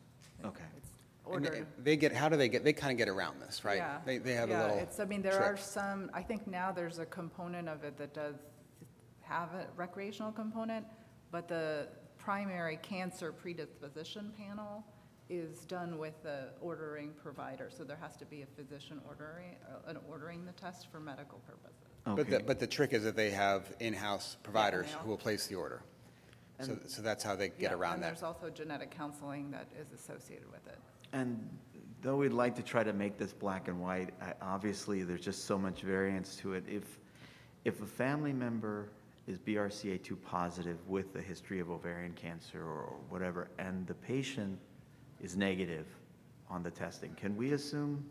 Okay. It's And they- They get, how do they get, they kind of get around this, right? Yeah. They, they have a Yeah, little. it's, I mean, there are some, I think now there's a component of it that does have a recreational component, but the primary cancer predisposition panel is done with the ordering provider. So there has to be a physician ordering, uh, an ordering the test for medical purposes. But the, Okay. but the trick is that they have in-house providers they who will place the order. So, so that's how they get Yeah, around And that. there's also genetic counseling that is associated with it. And though we'd like to try to make this black and white, I- obviously, there's just so much variance to it. If, if a family member is BRCA2 positive with a history of ovarian cancer or whatever, and the patient is negative on the testing, can we assume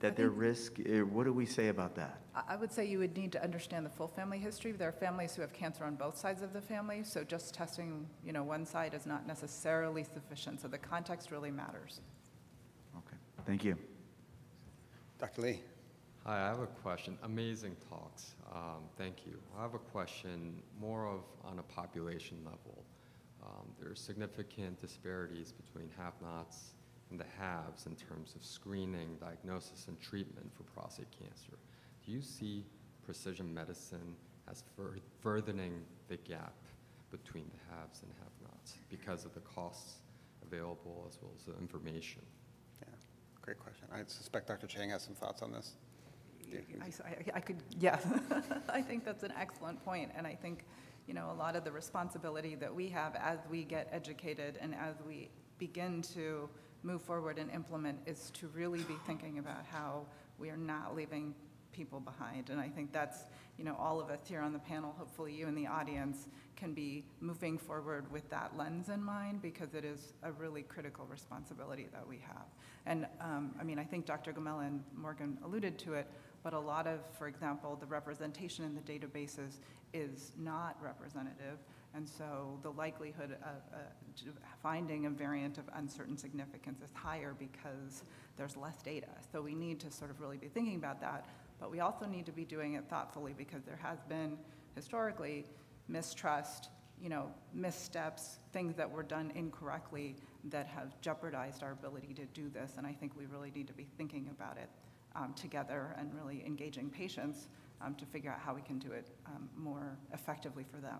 that their risk, eh, what do we say about that? I I would say you would need to understand the full family history. There are families who have cancer on both sides of the family, so just testing, you know, one side is not necessarily sufficient. So the context really matters. Okay, thank you. Dr. Lee? Hi, I have a question. Amazing talks. Um, thank you. I have a question more of on a population level. Um, there are significant disparities between have-nots and the haves in terms of screening, diagnosis, and treatment for prostate cancer. Do you see precision medicine as fur- furthering the gap between the haves and have-nots because of the costs available as well as the information? Yeah, great question. I suspect Dr. Cheng has some thoughts on this. I, I- I could, yeah, I think that's an excellent point, and I think, you know, a lot of the responsibility that we have as we get educated and as we begin to move forward and implement is to really be thinking about how we are not leaving people behind. And I think that's, you know, all of us here on the panel, hopefully you in the audience, can be moving forward with that lens in mind because it is a really critical responsibility that we have. And um, I mean, I think Dr. Gomella and Morgan alluded to it, but a lot of, for example, the representation in the databases is not representative. And so the likelihood of uh, finding a variant of uncertain significance is higher because there's less data. So we need to sort of really be thinking about that. But we also need to be doing it thoughtfully because there has been historically mistrust, you know, missteps, things that were done incorrectly that have jeopardized our ability to do this. And I think we really need to be thinking about it um, together and really engaging patients um, to figure out how we can do it um, more effectively for them.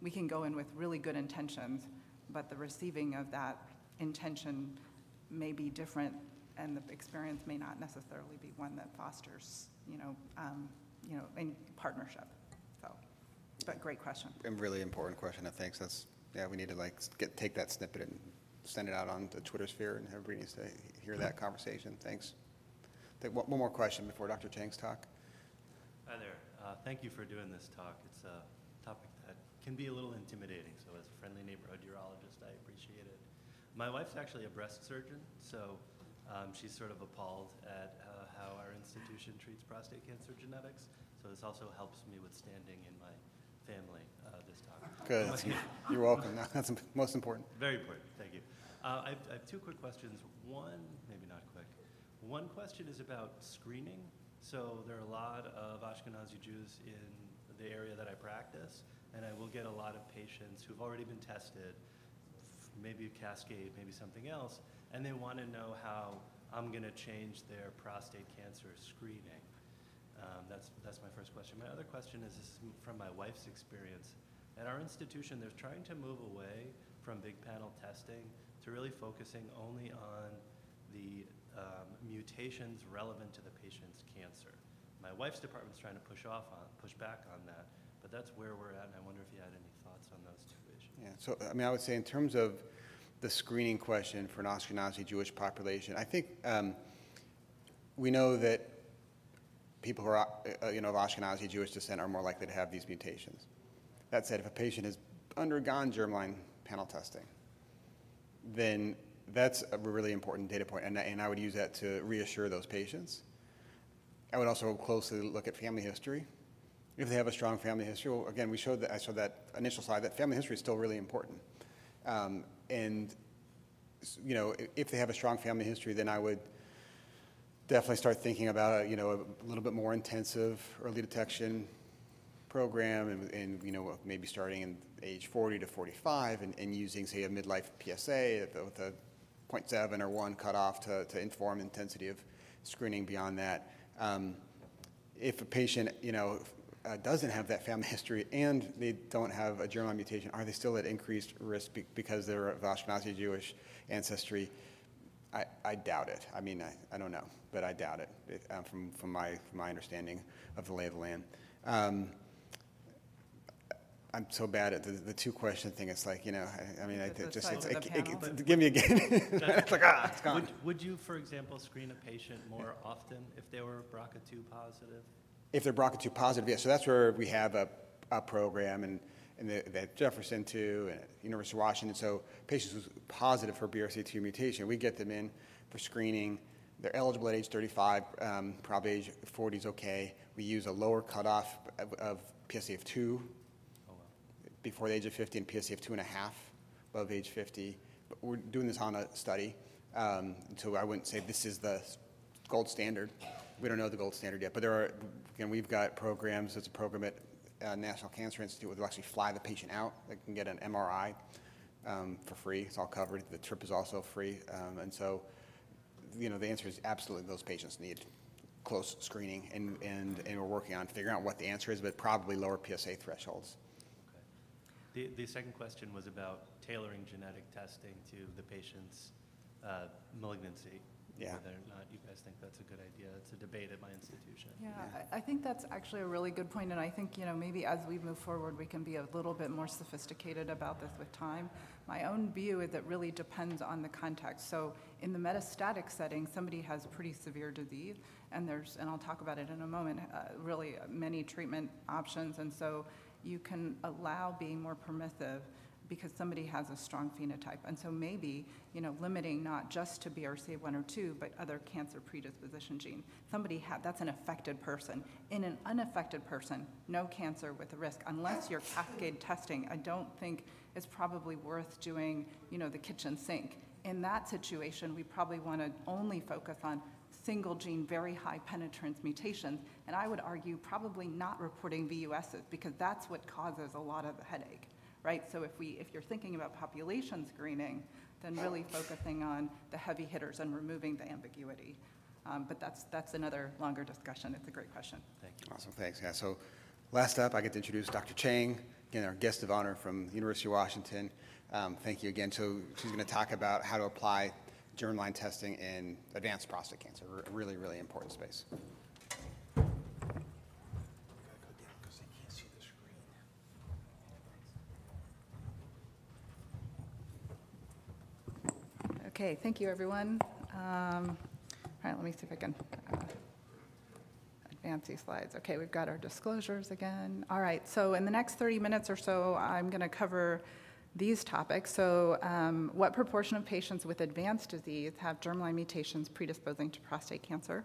We can go in with really good intentions, but the receiving of that intention may be different, and the experience may not necessarily be one that fosters, you know, um, you know, in partnership. So, but great question. A really important question, I think. That's, yeah, we need to like get, take that snippet and send it out on the Twitter sphere and everybody needs to hear that conversation. Thanks. Take one, one more question before Dr. Cheng's talk. Hi there. Uh, thank you for doing this talk. It's a topic that can be a little intimidating, so as a friendly neighborhood urologist, I appreciate it. My wife's actually a breast surgeon, so um, she's sort of appalled at uh, how our institution treats prostate cancer genetics. So this also helps me with standing in my family, uh, this talk. Good. You're welcome. That's im- most important. very important, thank you. Uh, I, have, I have two quick questions. One, maybe not quick. One question is about screening. So there are a lot of Ashkenazi Jews in the area that I practice, and I will get a lot of patients who've already been tested, maybe a cascade, maybe something else, and they want to know how I'm going to change their prostate cancer screening. Um, that's, that's my first question. My other question is is from my wife's experience. At our institution, they're trying to move away from big panel testing to really focusing only on the um, mutations relevant to the patient's cancer. My wife's department's trying to push off on, push back on that, but that's where we're at, and I wonder if you had any thoughts on those two issues. Yeah, so, I mean, I would say in terms of the screening question for an Ashkenazi Jewish population, I think um, we know that people who are, uh, you know, of Ashkenazi Jewish descent are more likely to have these mutations. That said, if a patient has undergone germline panel testing, then that's a really important data point, and, I- and I would use that to reassure those patients. I would also closely look at family history. If they have a strong family history, well, again, we showed that, I showed that initial slide, that family history is still really important. Um, and, you know, if they have a strong family history, then I would definitely start thinking about, a, you know, a little bit more intensive early detection program and, and you know, maybe starting in age 40 to 45 and, and using, say, a midlife PSA with a 0.7 or 1 cutoff to, to inform intensity of screening beyond that. Um, if a patient, you know, uh, doesn't have that family history and they don't have a germline mutation, are they still at increased risk be- because they're of Ashkenazi Jewish ancestry? I, I doubt it. I mean, I, I don't know, but I doubt it, it um, from, from, my, from my understanding of the lay of the land. Um, I'm so bad at the, the two question thing. It's like, you know, I, I mean, I, it it the just, size it's, of it, the it, panel? give me again. it's like, ah, it's gone. Would, would you, for example, screen a patient more often if they were BRCA2 positive? If they're BRCA2 positive, yes. So that's where we have a, a program and, and the, that Jefferson too, and University of Washington. So patients who's positive for BRCA2 mutation, we get them in for screening. They're eligible at age 35, um, probably age 40 is okay. We use a lower cutoff of, of PSA of 2 Oh, well. Before the age of 50 and PSA of 2.5 above age 50. But we're doing this on a study, um, so I wouldn't say this is the gold standard. We don't know the gold standard yet, but there are, again, we've got programs. There's a program at uh, National Cancer Institute will actually fly the patient out. They can get an MRI um, for free. It's all covered. The trip is also free. Um, and so, you know, the answer is absolutely those patients need close screening, and, and, and we're working on figuring out what the answer is, but probably lower PSA thresholds. The, the second question was about tailoring genetic testing to the patient's uh, malignancy. Yeah. Whether or not you guys think that's a good idea. It's a debate at my institution. Yeah, I I think that's actually a really good point, and I think, you know, maybe as we move forward, we can be a little bit more sophisticated about this with time. My own view is it really depends on the context. So in the metastatic setting, somebody has pretty severe disease, and there's, and I'll talk about it in a moment, uh, really many treatment options, and so you can allow being more permissive because somebody has a strong phenotype. And so maybe, you know, limiting not just to BRCA1 or 2, but other cancer predisposition gene. Somebody had, that's an affected person. In an unaffected person, no cancer with a risk. Unless you're cascade testing, I don't think it's probably worth doing, you know, the kitchen sink. In that situation, we probably want to only focus on single gene, very high penetrance mutations, and I would argue probably not reporting VUSs because that's what causes a lot of the headache right? So if we, if you're thinking about population screening, then really focusing on the heavy hitters and removing the ambiguity. Um, but that's, that's another longer discussion. It's a great question. Thank you. Awesome, thanks. Yeah, so last up, I get to introduce Dr. Cheng, again, our guest of honor from the University of Washington. Um, thank you again. So she's going to talk about how to apply germline testing in advanced prostate cancer, a really, really important space. Okay, thank you, everyone. Um, all right, let me see if I can uh, advance these slides. Okay, we've got our disclosures again. All right, so in the next 30 minutes or so, I'm going to cover these topics. So, um, what proportion of patients with advanced disease have germline mutations predisposing to prostate cancer?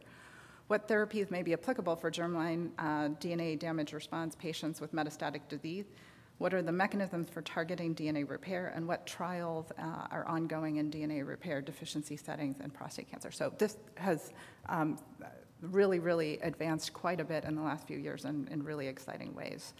What therapies may be applicable for germline uh, DNA damage response patients with metastatic disease? What are the mechanisms for targeting DNA repair, and what trials uh, are ongoing in DNA repair deficiency settings in prostate cancer? So, this has um, really, really advanced quite a bit in the last few years in, in really exciting ways.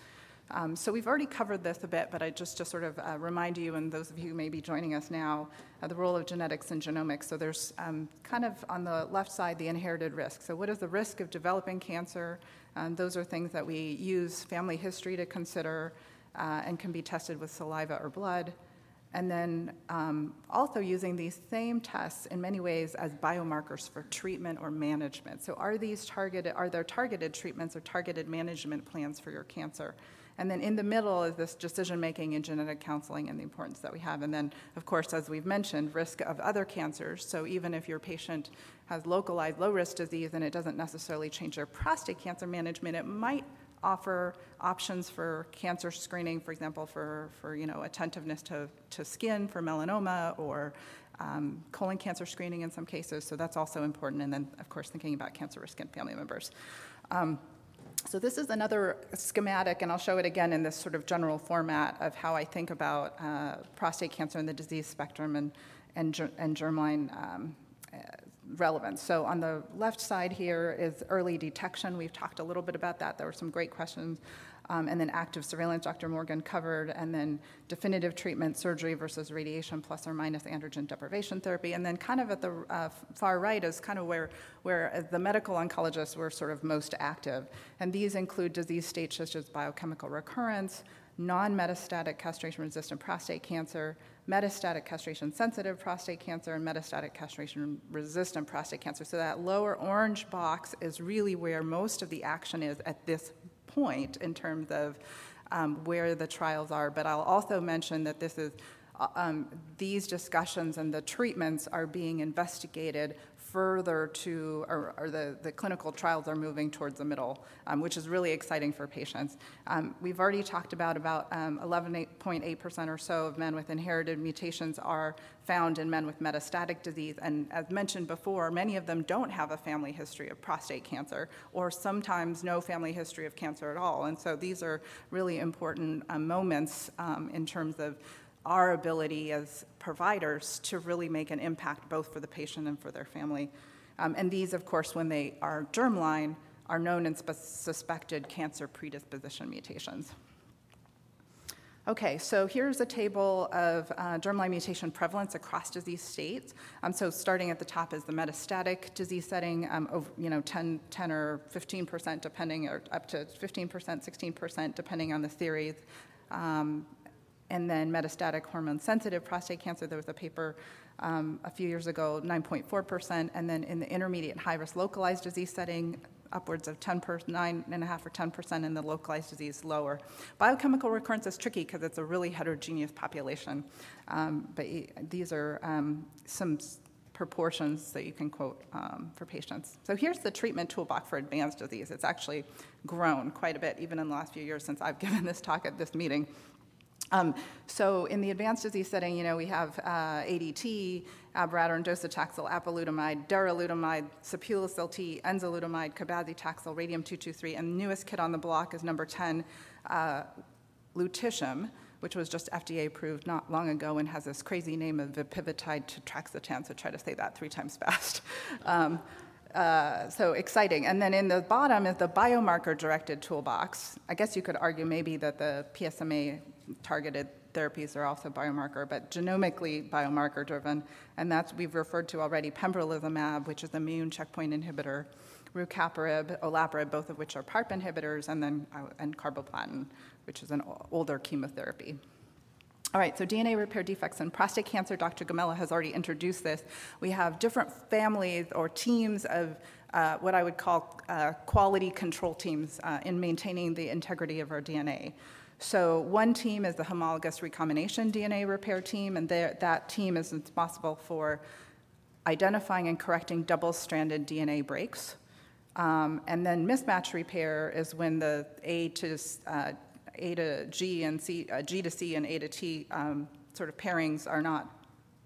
Um, so we've already covered this a bit, but I just to sort of uh, remind you, and those of you who may be joining us now, uh, the role of genetics and genomics. So there's um, kind of on the left side the inherited risk. So what is the risk of developing cancer? Um, those are things that we use family history to consider uh, and can be tested with saliva or blood. And then um, also using these same tests in many ways as biomarkers for treatment or management. So are these targeted, are there targeted treatments or targeted management plans for your cancer? And then in the middle is this decision making and genetic counseling and the importance that we have. And then, of course, as we've mentioned, risk of other cancers. So even if your patient has localized low risk disease and it doesn't necessarily change their prostate cancer management, it might offer options for cancer screening, for example, for, for you know, attentiveness to, to skin for melanoma or um, colon cancer screening in some cases. So that's also important. And then, of course, thinking about cancer risk in family members. Um, so this is another schematic, and I'll show it again in this sort of general format of how I think about uh, prostate cancer and the disease spectrum and, and, and germline um, relevance. So on the left side here is early detection. We've talked a little bit about that. There were some great questions. Um, and then active surveillance, Dr. Morgan covered, and then definitive treatment, surgery versus radiation plus or minus androgen deprivation therapy. And then kind of at the uh, far right is kind of where, where the medical oncologists were sort of most active. And these include disease states such as biochemical recurrence, non metastatic castration resistant prostate cancer, metastatic castration sensitive prostate cancer, and metastatic castration resistant prostate cancer. So that lower orange box is really where most of the action is at this point in terms of um, where the trials are. But I'll also mention that this is. Uh, um, these discussions and the treatments are being investigated further to, or, or the, the clinical trials are moving towards the middle, um, which is really exciting for patients. Um, we've already talked about about 11.8% um, or so of men with inherited mutations are found in men with metastatic disease. And as mentioned before, many of them don't have a family history of prostate cancer, or sometimes no family history of cancer at all. And so these are really important uh, moments um, in terms of our ability as providers to really make an impact both for the patient and for their family. Um, and these, of course, when they are germline, are known and spe- suspected cancer predisposition mutations. Okay, so here's a table of uh, germline mutation prevalence across disease states. Um, so starting at the top is the metastatic disease setting, um, you know, 10, 10 or 15 percent, depending, or up to 15 percent, 16 percent, depending on the theories. Um, and then metastatic hormone sensitive prostate cancer, there was a paper um, a few years ago, 9.4 percent. And then in the intermediate high risk localized disease setting, upwards of 10 per, 9.5 or 10 percent in the localized disease lower. Biochemical recurrence is tricky because it's a really heterogeneous population, um, but these are um, some proportions that you can quote um, for patients. So here's the treatment toolbox for advanced disease. It's actually grown quite a bit, even in the last few years since I've given this talk at this meeting. Um, so in the advanced disease setting, you know, we have uh, ADT, abiraterone, docetaxel, apalutamide, darolutamide, sipuleucel enzalutamide, cabazitaxel, radium-223, and the newest kid on the block is number 10, uh, lutetium, which was just FDA approved not long ago and has this crazy name of vipivotide tetraxetan, so try to say that three times fast. Um, uh, so exciting. And then in the bottom is the biomarker directed toolbox. I guess you could argue maybe that the PSMA targeted therapies are also biomarker, but genomically biomarker driven. And that's, we've referred to already pembrolizumab, which is immune checkpoint inhibitor, rucaparib, olaparib, both of which are PARP inhibitors, and then uh, and carboplatin, which is an older chemotherapy. All right, so DNA repair defects in prostate cancer, Dr. Gomella has already introduced this. We have different families or teams of uh, what I would call uh, quality control teams uh, in maintaining the integrity of our DNA. So, one team is the homologous recombination DNA repair team, and that team is responsible for identifying and correcting double stranded DNA breaks. Um, and then mismatch repair is when the A to, uh, A to G and C, uh, G to C and A to T um, sort of pairings are not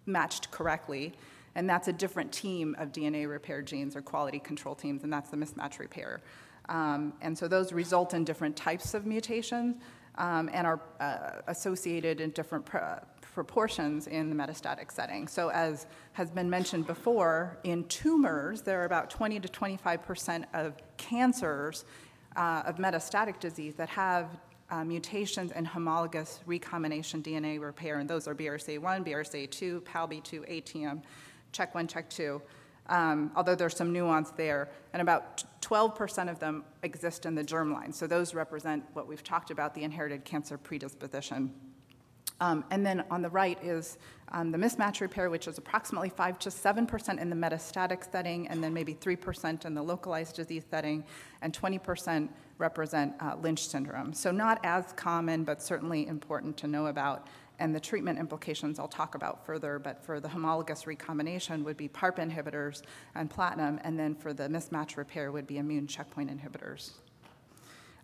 matched correctly. And that's a different team of DNA repair genes or quality control teams, and that's the mismatch repair. Um, and so those result in different types of mutations um, and are uh, associated in different pr- proportions in the metastatic setting. So, as has been mentioned before, in tumors, there are about 20 to 25 percent of cancers uh, of metastatic disease that have uh, mutations in homologous recombination DNA repair, and those are BRCA1, BRCA2, PALB2, ATM, CHEK1, CHEK2 um, although there's some nuance there. And about 12% of them exist in the germline. So those represent what we've talked about the inherited cancer predisposition. Um, and then on the right is um, the mismatch repair, which is approximately 5 to 7% in the metastatic setting, and then maybe 3% in the localized disease setting, and 20% represent uh, Lynch syndrome. So, not as common, but certainly important to know about and the treatment implications I'll talk about further, but for the homologous recombination would be PARP inhibitors and platinum, and then for the mismatch repair would be immune checkpoint inhibitors.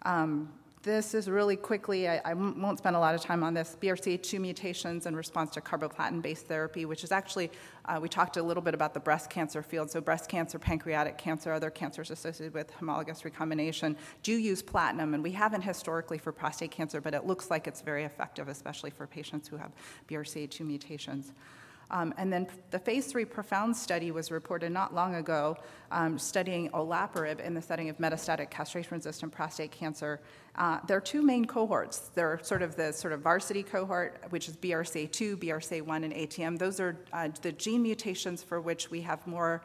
Um, this is really quickly, I, I, won't spend a lot of time on this, BRCA2 mutations in response to carboplatin based therapy, which is actually, uh, we talked a little bit about the breast cancer field. So, breast cancer, pancreatic cancer, other cancers associated with homologous recombination do use platinum, and we haven't historically for prostate cancer, but it looks like it's very effective, especially for patients who have BRCA2 mutations. Um, and then the phase three PROfound study was reported not long ago, um, studying olaparib in the setting of metastatic castration-resistant prostate cancer. Uh, there are two main cohorts. There are sort of the sort of varsity cohort, which is BRCA2, BRCA1, and ATM. Those are uh, the gene mutations for which we have more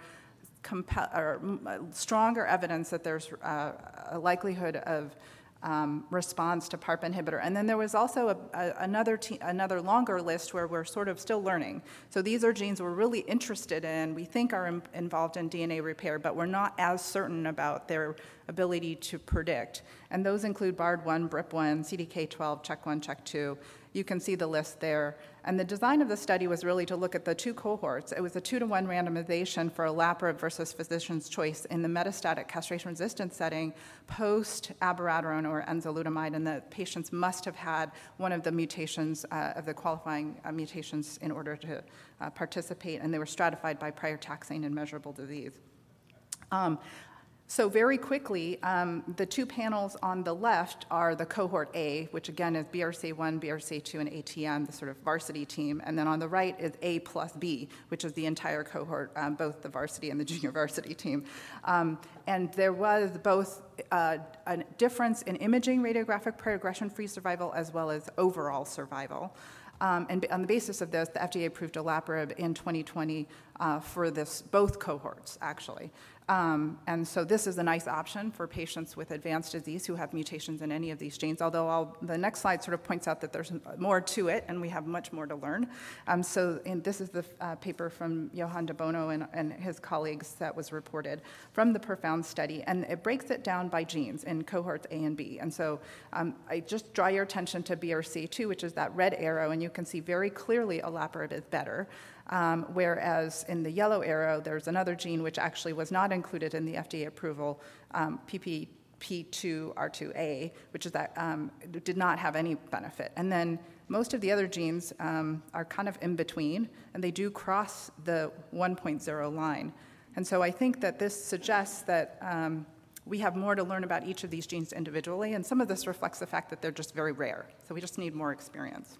or uh, stronger evidence that there's uh, a likelihood of um, response to PARP inhibitor. And then there was also a, a, another, another longer list where we're sort of still learning. So these are genes we're really interested in, we think are Im- involved in DNA repair, but we're not as certain about their ability to predict. And those include BARD1, BRIP1, CDK12, CHEK1, CHEK2. You can see the list there. And the design of the study was really to look at the two cohorts. It was a two to one randomization for olaparib versus physician's choice in the metastatic castration resistant setting post abiraterone or enzalutamide, and the patients must have had one of the mutations uh, of the qualifying uh, mutations in order to uh, participate, and they were stratified by prior taxane and measurable disease. Um, So, very quickly, um, the two panels on the left are the cohort A, which again is BRCA1, BRCA2, and ATM, the sort of varsity team. And then on the right is A plus B, which is the entire cohort, um, both the varsity and the junior varsity team. Um, and there was both uh, a difference in imaging radiographic progression free survival as well as overall survival. Um, and on the basis of this, the FDA approved olaparib in 2020 uh, for this both cohorts, actually. Um, and so this is a nice option for patients with advanced disease who have mutations in any of these genes, although I'll, the next slide sort of points out that there's more to it and we have much more to learn. Um, so this is the uh, paper from Johan de Bono and, and, his colleagues that was reported from the PROfound study, and it breaks it down by genes in cohorts A and B. And so um, I just draw your attention to BRCA2, which is that red arrow, and you can see very clearly olaparib is better. Um, whereas in the yellow arrow, there's another gene which actually was not included in the FDA approval, um, PPP2R2A, which is that um, did not have any benefit. And then most of the other genes um, are kind of in between, and they do cross the 1.0 line. And so I think that this suggests that um, we have more to learn about each of these genes individually, and some of this reflects the fact that they're just very rare. So we just need more experience.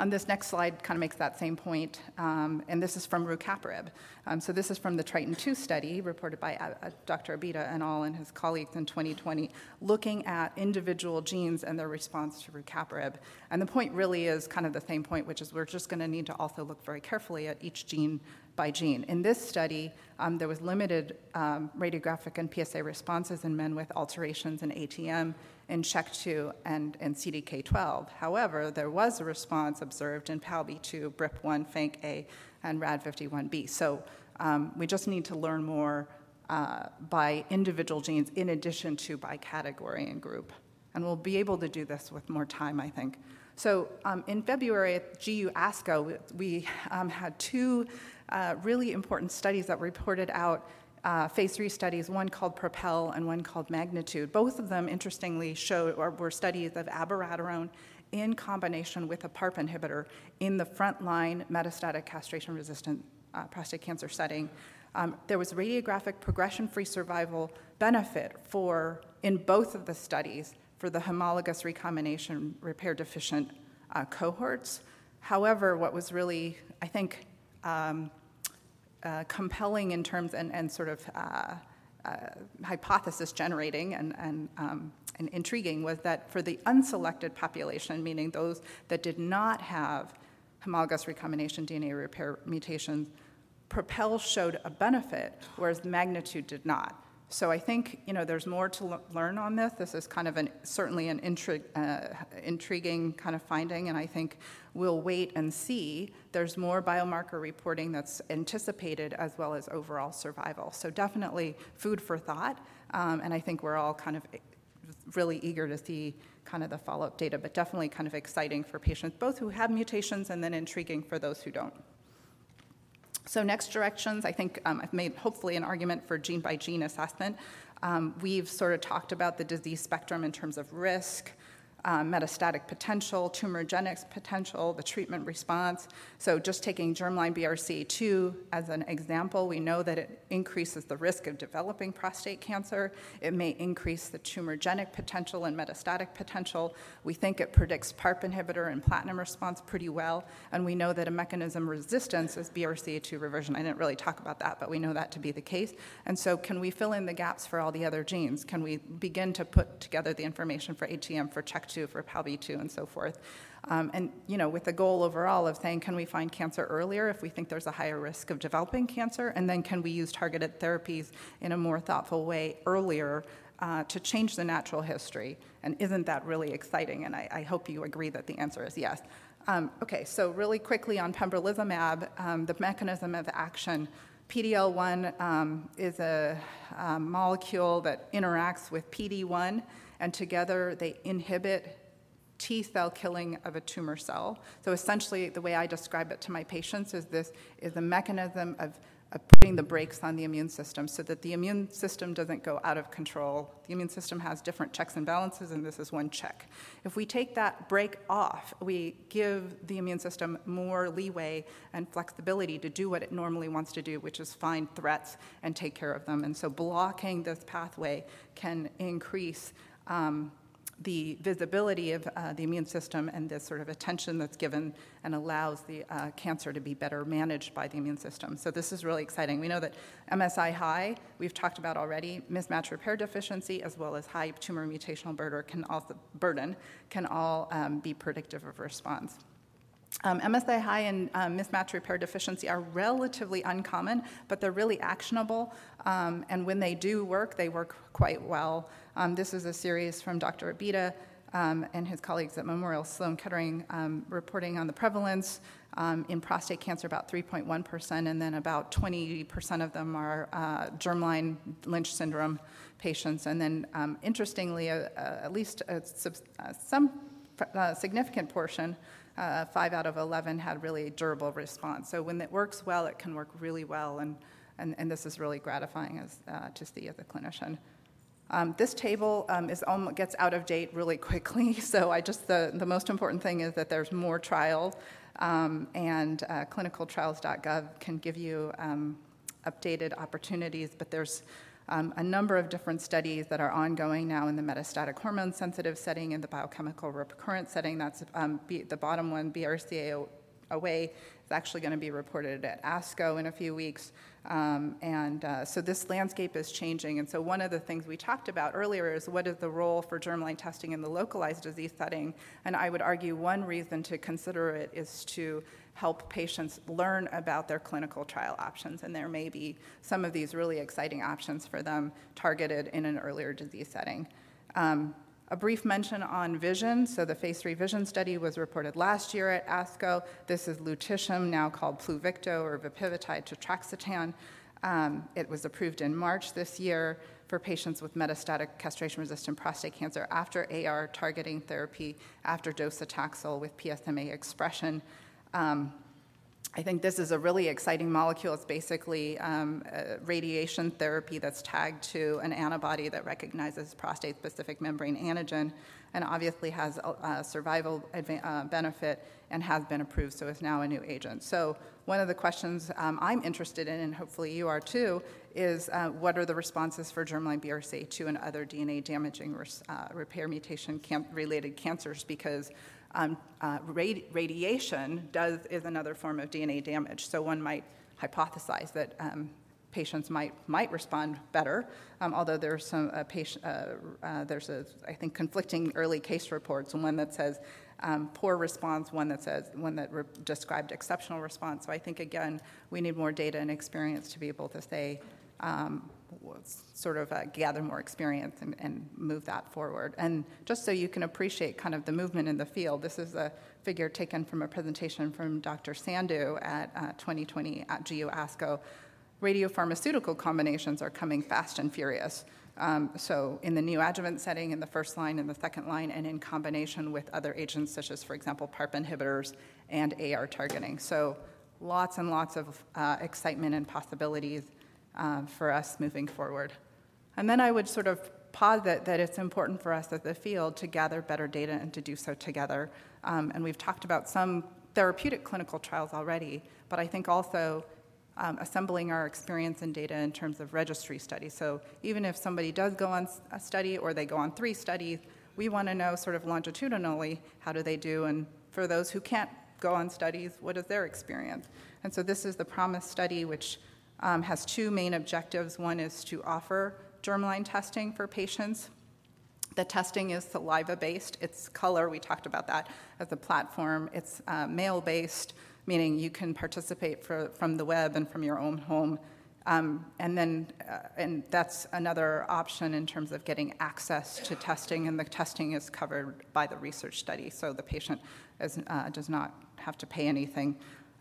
On this next slide kind of makes that same point, um, and this is from rucaparib. Um, so this is from the Triton-2 study reported by uh, uh Dr. Abida and all and his colleagues in 2020, looking at individual genes and their response to rucaparib. And the point really is kind of the same point, which is we're just going to need to also look very carefully at each gene by gene. In this study, um, there was limited um, radiographic and PSA responses in men with alterations in ATM in CHEK2 and, and CDK12. However, there was a response observed in PALB2, BRIP1, FANCA, and RAD51B. So um, we just need to learn more uh, by individual genes in addition to by category and group. And we'll be able to do this with more time, I think. So um, in February at GU ASCO, we um, had two uh, really important studies that reported out uh, phase three studies, one called Propel and one called Magnitude. Both of them, interestingly, showed or were studies of abiraterone in combination with a PARP inhibitor in the frontline metastatic castration resistant uh, prostate cancer setting. Um, there was radiographic progression free survival benefit for, in both of the studies, for the homologous recombination repair deficient uh, cohorts. However, what was really, I think, um, uh, compelling in terms and, and sort of uh, uh, hypothesis generating and, and, um, and intriguing was that for the unselected population, meaning those that did not have homologous recombination DNA repair mutations, Propel showed a benefit, whereas Magnitude did not. So I think you know there's more to l- learn on this. This is kind of an certainly an intri- uh, intriguing kind of finding, and I think we'll wait and see. There's more biomarker reporting that's anticipated as well as overall survival. So definitely food for thought, um, and I think we're all kind of really eager to see kind of the follow-up data, but definitely kind of exciting for patients both who have mutations and then intriguing for those who don't. So next directions, I think um, I've made hopefully an argument for gene by gene assessment. Um, we've sort of talked about the disease spectrum in terms of risk, um, metastatic potential, tumorigenic potential, the treatment response. So, just taking germline BRCA2 as an example, we know that it increases the risk of developing prostate cancer. It may increase the tumorigenic potential and metastatic potential. We think it predicts PARP inhibitor and platinum response pretty well, and we know that a mechanism resistance is BRCA2 reversion. I didn't really talk about that, but we know that to be the case. And so, can we fill in the gaps for all the other genes? Can we begin to put together the information for ATM for check? two for PALB2, and so forth. Um, and you know, with the goal overall of saying, can we find cancer earlier if we think there's a higher risk of developing cancer, and then can we use targeted therapies in a more thoughtful way earlier uh, to change the natural history? And isn't that really exciting? And I, I hope you agree that the answer is yes. Um, okay, so really quickly on pembrolizumab, um, the mechanism of action. PD-L1 um, is a, a molecule that interacts with PD-1 and together they inhibit T cell killing of a tumor cell. So essentially, the way I describe it to my patients is this is a mechanism of of putting the brakes on the immune system so that the immune system doesn't go out of control. The immune system has different checks and balances, and this is one check. If we take that brake off, we give the immune system more leeway and flexibility to do what it normally wants to do, which is find threats and take care of them. And so blocking this pathway can increase. Um, the visibility of uh, the immune system and this sort of attention that's given and allows the uh, cancer to be better managed by the immune system. So this is really exciting. We know that MSI high, we've talked about already, mismatch repair deficiency as well as high tumor mutational burden can also burden can all um, be predictive of response. Um, MSI high and um, mismatch repair deficiency are relatively uncommon, but they're really actionable. Um, and when they do work, they work quite well. Um, this is a series from Dr. Abida um, and his colleagues at Memorial Sloan Kettering um, reporting on the prevalence in prostate cancer, about 3.1%, and then about 20% of them are uh, germline Lynch syndrome patients. And then, interestingly, uh, uh, at least uh, some uh, significant portion uh, five out of 11 had really durable response. So when it works well, it can work really well, and, and, and this is really gratifying as, uh, to see as a clinician. Um, this table um, is almost, gets out of date really quickly, so I just the, the most important thing is that there's more trials, um, and uh, clinicaltrials.gov can give you um, updated opportunities, but there's um, a number of different studies that are ongoing now in the metastatic hormone sensitive setting and the biochemical recurrent setting. That's um, B, the bottom one, BRCA away, is actually going to be reported at ASCO in a few weeks. Um, and uh, so this landscape is changing. And so one of the things we talked about earlier is what is the role for germline testing in the localized disease setting? And I would argue one reason to consider it is to help patients learn about their clinical trial options. And there may be some of these really exciting options for them targeted in an earlier disease setting. Um, a brief mention on vision. So, the phase three vision study was reported last year at ASCO. This is lutetium, now called Pluvicto or Vipivotide Tetraxetan. Um, it was approved in March this year for patients with metastatic castration resistant prostate cancer after AR targeting therapy, after docetaxel with PSMA expression. Um, I think this is a really exciting molecule. It's basically um, radiation therapy that's tagged to an antibody that recognizes prostate specific membrane antigen and obviously has a, survival adva- uh, benefit and has been approved, so is now a new agent. So, one of the questions um, I'm interested in, and hopefully you are too, is uh, what are the responses for germline BRCA2 and other DNA damaging res- uh, repair mutation cam- related cancers? Because um, uh, radi- radiation does is another form of DNA damage. So one might hypothesize that um, patients might might respond better, um, although there's some uh, patient, uh, uh, there's a I think conflicting early case reports. One that says um, poor response, one that says one that re- described exceptional response. So I think again we need more data and experience to be able to say um, sort of uh, gather more experience and, and, move that forward. And just so you can appreciate kind of the movement in the field, this is a figure taken from a presentation from Dr. Sandhu at uh, 2020 at GU ASCO. Radiopharmaceutical combinations are coming fast and furious. Um, so, in the neoadjuvant setting, in the first line, in the second line, and in combination with other agents such as, for example, PARP inhibitors and AR targeting. So, lots and lots of uh, excitement and possibilities uh, for us moving forward. And then I would sort of posit that it's important for us as a field to gather better data and to do so together. Um, and we've talked about some therapeutic clinical trials already, but I think also um, assembling our experience and data in terms of registry studies. So even if somebody does go on a study or they go on three studies, we want to know sort of longitudinally how do they do, and for those who can't go on studies, what is their experience? And so this is the PROMISE study, which um, has two main objectives. One is to offer germline testing for patients. The testing is saliva based, it's color, we talked about that as a platform. It's uh, mail based, meaning you can participate for, from the web and from your own home. Um, and then, uh, and that's another option in terms of getting access to testing, and the testing is covered by the research study, so the patient is, uh, does not have to pay anything,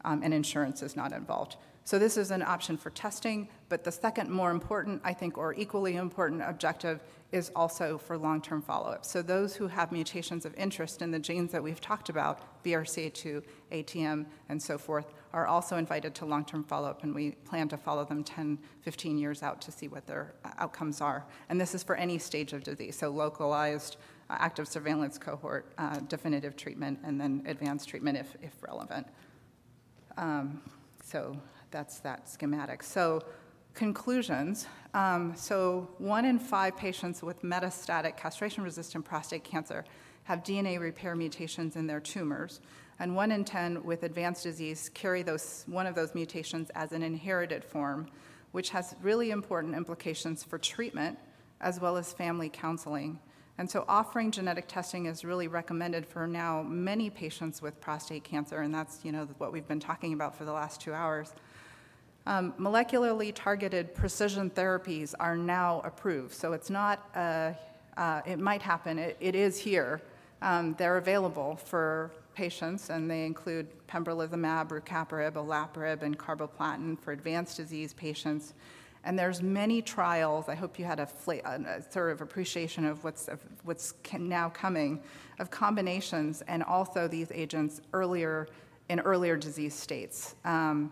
um, and insurance is not involved. So this is an option for testing, but the second more important, I think, or equally important objective is also for long-term follow-up. So those who have mutations of interest in the genes that we've talked about, BRCA2, ATM, and so forth, are also invited to long-term follow-up, and we plan to follow them 10, 15 years out to see what their uh, outcomes are. And this is for any stage of disease, so localized, uh, active surveillance cohort, uh, definitive treatment, and then advanced treatment if, if relevant. Um, so that's that schematic. So conclusions. Um, so one in five patients with metastatic castration-resistant prostate cancer have DNA repair mutations in their tumors, and one in 10 with advanced disease carry those, one of those mutations as an inherited form, which has really important implications for treatment as well as family counseling. And so offering genetic testing is really recommended for now many patients with prostate cancer, and that's you know what we've been talking about for the last two hours. Um, molecularly targeted precision therapies are now approved, so it's not, uh, uh, it might happen, it, it is here. Um, they're available for patients, and they include pembrolizumab, rucaparib, olaparib, and carboplatin for advanced disease patients. And there's many trials. I hope you had a, a sort of appreciation of what's of what's now coming, of combinations, and also these agents earlier in earlier disease states. Um,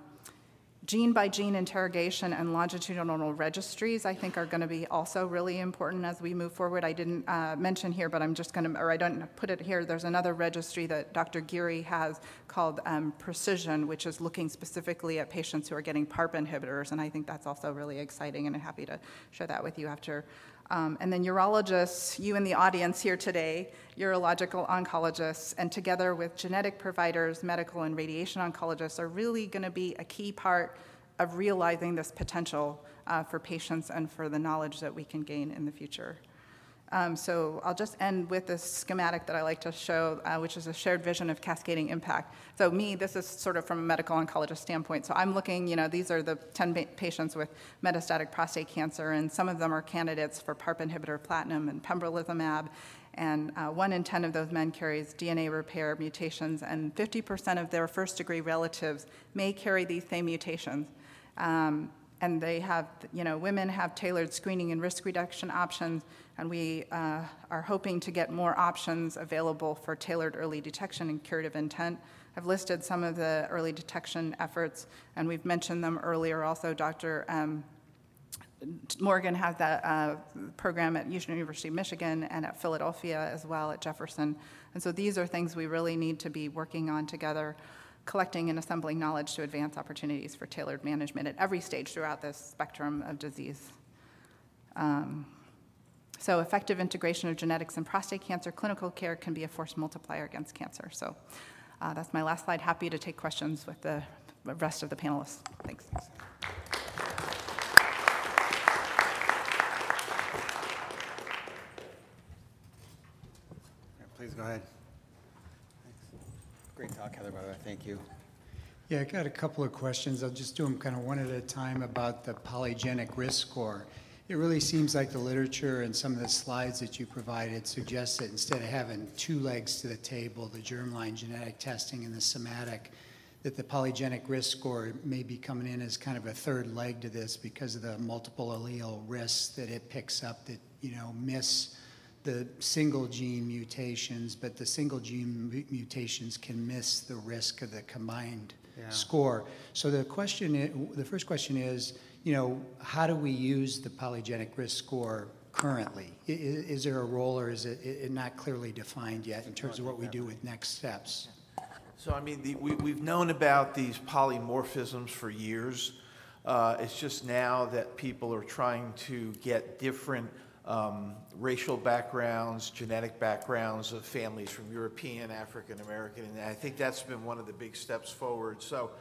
Gene by gene interrogation and longitudinal registries, I think, are going to be also really important as we move forward. I didn't uh, mention here, but I'm just going to, or I don't put it here. There's another registry that Dr. Giri has called um, Precision, which is looking specifically at patients who are getting PARP inhibitors, and I think that's also really exciting, and I'm happy to share that with you after um, and then urologists, you in the audience here today, urological oncologists, and together with genetic providers, medical and radiation oncologists, are really going to be a key part of realizing this potential uh, for patients and for the knowledge that we can gain in the future. Um, so I'll just end with this schematic that I like to show, uh, which is a shared vision of cascading impact. So me, this is sort of from a medical oncologist standpoint. So I'm looking, you know, these are the 10 ba- patients with metastatic prostate cancer, and some of them are candidates for PARP inhibitor platinum and pembrolizumab. And uh, one in 10 of those men carries DNA repair mutations, and 50% of their first degree relatives may carry these same mutations. Um, and they have, you know, women have tailored screening and risk reduction options, and we uh, are hoping to get more options available for tailored early detection and curative intent. I've listed some of the early detection efforts, and we've mentioned them earlier. Also, Dr. Um, Morgan has that uh, program at University of Michigan and at Philadelphia as well at Jefferson. And so these are things we really need to be working on together collecting and assembling knowledge to advance opportunities for tailored management at every stage throughout this spectrum of disease. Um, so, effective integration of genetics and prostate cancer clinical care can be a force multiplier against cancer. So, uh, that's my last slide. Happy to take questions with the rest of the panelists. Thanks. Please go ahead. Thanks. Great talk, Heather, by the way. Thank you. Yeah, I got a couple of questions. I'll just do them kind of one at a time about the polygenic risk score. It really seems like the literature and some of the slides that you provided suggest that instead of having two legs to the table, the germline genetic testing and the somatic, that the polygenic risk score may be coming in as kind of a third leg to this because of the multiple allele risks that it picks up that, you know, miss the single gene mutations, but the single gene mutations can miss the risk of the combined yeah. score. So the question, is, the first question is, you know, how do we use the polygenic risk score currently? Is, is there a role, or is it, it, not clearly defined yet in terms of what we do with next steps? So I mean, the, we, we've known about these polymorphisms for years. Uh, it's just now that people are trying to get different um, racial backgrounds, genetic backgrounds of families from European, African American, and I think that's been one of the big steps forward. So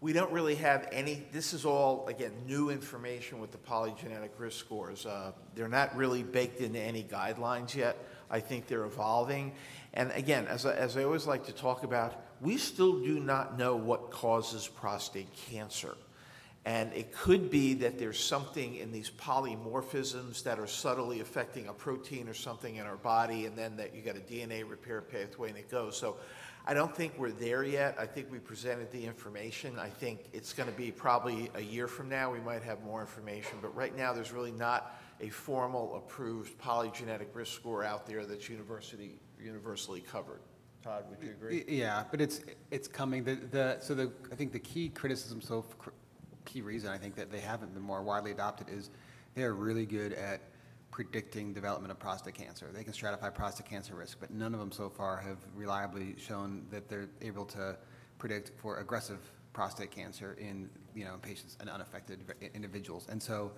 we don't really have any, this is all, again, new information with the polygenetic risk scores. Uh, they're not really baked into any guidelines yet. I think they're evolving. And again, as I, as I always like to talk about, we still do not know what causes prostate cancer. And it could be that there's something in these polymorphisms that are subtly affecting a protein or something in our body, and then that you got a DNA repair pathway and it goes. So I don't think we're there yet. I think we presented the information. I think it's going to be probably a year from now, we might have more information. But right now, there's really not a formal approved polygenetic risk score out there that's university, universally covered. Todd, would you agree? Yeah, but it's, it's coming. The, the, so the, I think the key criticism, so key reason I think that they haven't been more widely adopted is they're really good at predicting development of prostate cancer. They can stratify prostate cancer risk, but none of them so far have reliably shown that they're able to predict for aggressive prostate cancer in, you know, patients and unaffected individuals. And so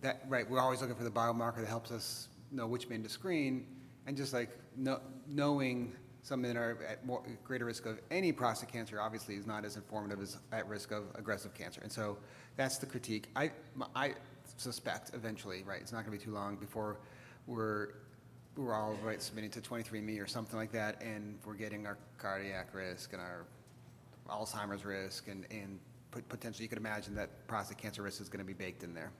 that, right, we're always looking for the biomarker that helps us know which men to screen, and just like know, knowing some men are at more greater risk of any prostate cancer obviously is not as informative as at risk of aggressive cancer. And so that's the critique. I, I suspect eventually, right, it's not going to be too long before we're we're all right submitting to 23andMe or something like that, and we're getting our cardiac risk and our Alzheimer's risk, and and potentially you could imagine that prostate cancer risk is going to be baked in there.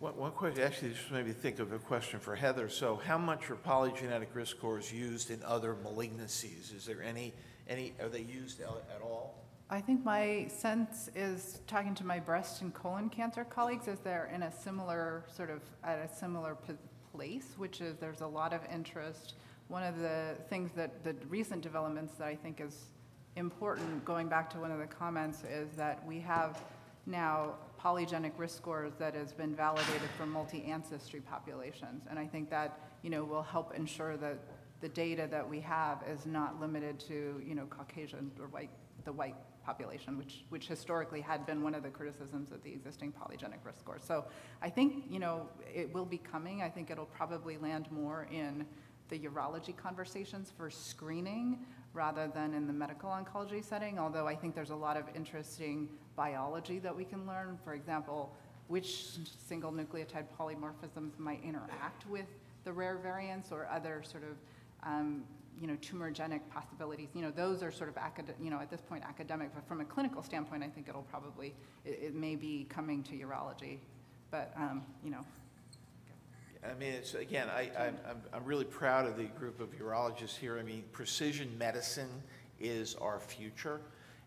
One, one quick, actually, just made me think of a question for Heather. So how much are polygenetic risk scores used in other malignancies? Is there any, any, are they used at all? I think my sense is, talking to my breast and colon cancer colleagues, is they're in a similar, sort of, at a similar place, which is there's a lot of interest. One of the things that, the recent developments that I think is important, going back to one of the comments, is that we have now polygenic risk scores that has been validated for multi-ancestry populations. And I think that, you know, will help ensure that the data that we have is not limited to, you know, Caucasian or white, the white population, which, which historically had been one of the criticisms of the existing polygenic risk scores. So I think, you know, it will be coming. I think it'll probably land more in the urology conversations for screening rather than in the medical oncology setting, although I think there's a lot of interesting biology that we can learn. For example, which single nucleotide polymorphisms might interact with the rare variants or other sort of um, you know, tumorigenic possibilities. You know, those are sort of acad- you know, at this point academic, but from a clinical standpoint, I think it'll probably, it, it may be coming to urology. But, um, you know, I mean, it's, again, I, I'm, I'm- I'm really proud of the group of urologists here. I mean, precision medicine is our future.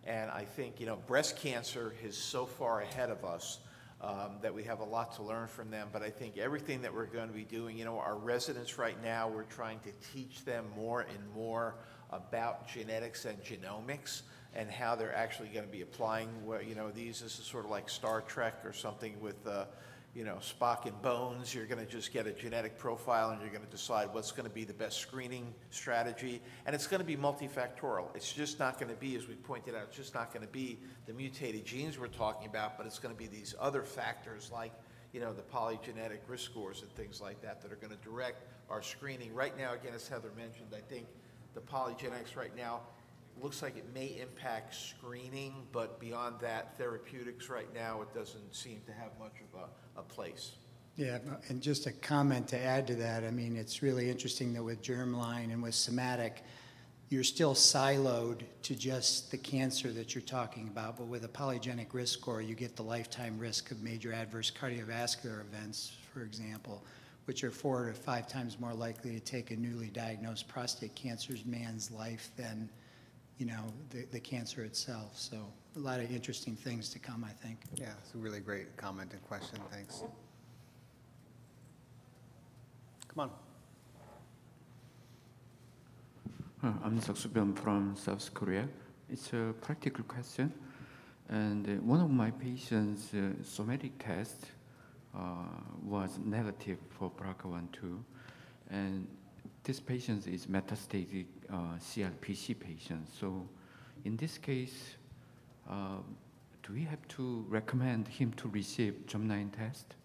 And I think, you know, breast cancer is so far ahead of us um, that we have a lot to learn from them. But I think everything that we're going to be doing, you know, our residents right now, we're trying to teach them more and more about genetics and genomics and how they're actually going to be applying, you know, these. This is sort of like Star Trek or something with, uh, you know, Spock and Bones. You're going to just get a genetic profile and you're going to decide what's going to be the best screening strategy. And it's going to be multifactorial. It's just not going to be, as we pointed out, it's just not going to be the mutated genes we're talking about, but it's going to be these other factors like, you know, the polygenetic risk scores and things like that that are going to direct our screening. Right now, again, as Heather mentioned, I think the polygenetics right now looks like it may impact screening, but beyond that, therapeutics right now, it doesn't seem to have much of a, a place. Yeah, and just a comment to add to that, I mean, it's really interesting that with germline and with somatic, you're still siloed to just the cancer that you're talking about, but with a polygenic risk score, you get the lifetime risk of major adverse cardiovascular events, for example, which are four to five times more likely to take a newly diagnosed prostate cancer's man's life than, you know, the, the cancer itself. So a lot of interesting things to come, I think. Yeah, it's a really great comment and question. Thanks. Come on. I'm Seok from South Korea. It's a practical question. And uh, one of my patients' uh, somatic test uh, was negative for BRCA1-2. And this patient is metastatic uh, CRPC patient. So in this case, uh, do we have to recommend him to receive germline test?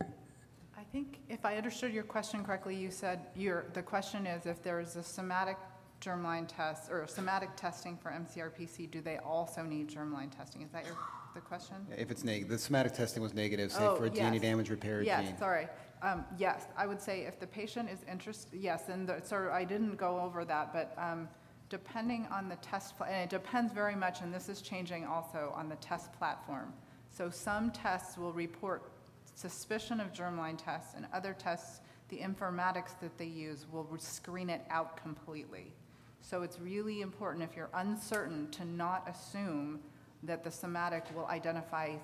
I think if I understood your question correctly, you said your, the question is if there is a somatic germline test or somatic testing for MCRPC, do they also need germline testing? Is that your, the question? If it's negative, the somatic testing was negative, say Oh, for a DNA yes. damage repair Yes, gene. sorry. Um, Yes, I would say if the patient is interested, yes, and the, so I didn't go over that, but um, depending on the test, and it depends very much, and this is changing also on the test platform. So some tests will report suspicion of germline tests, and other tests, the informatics that they use will screen it out completely. So it's really important if you're uncertain to not assume that the somatic will identify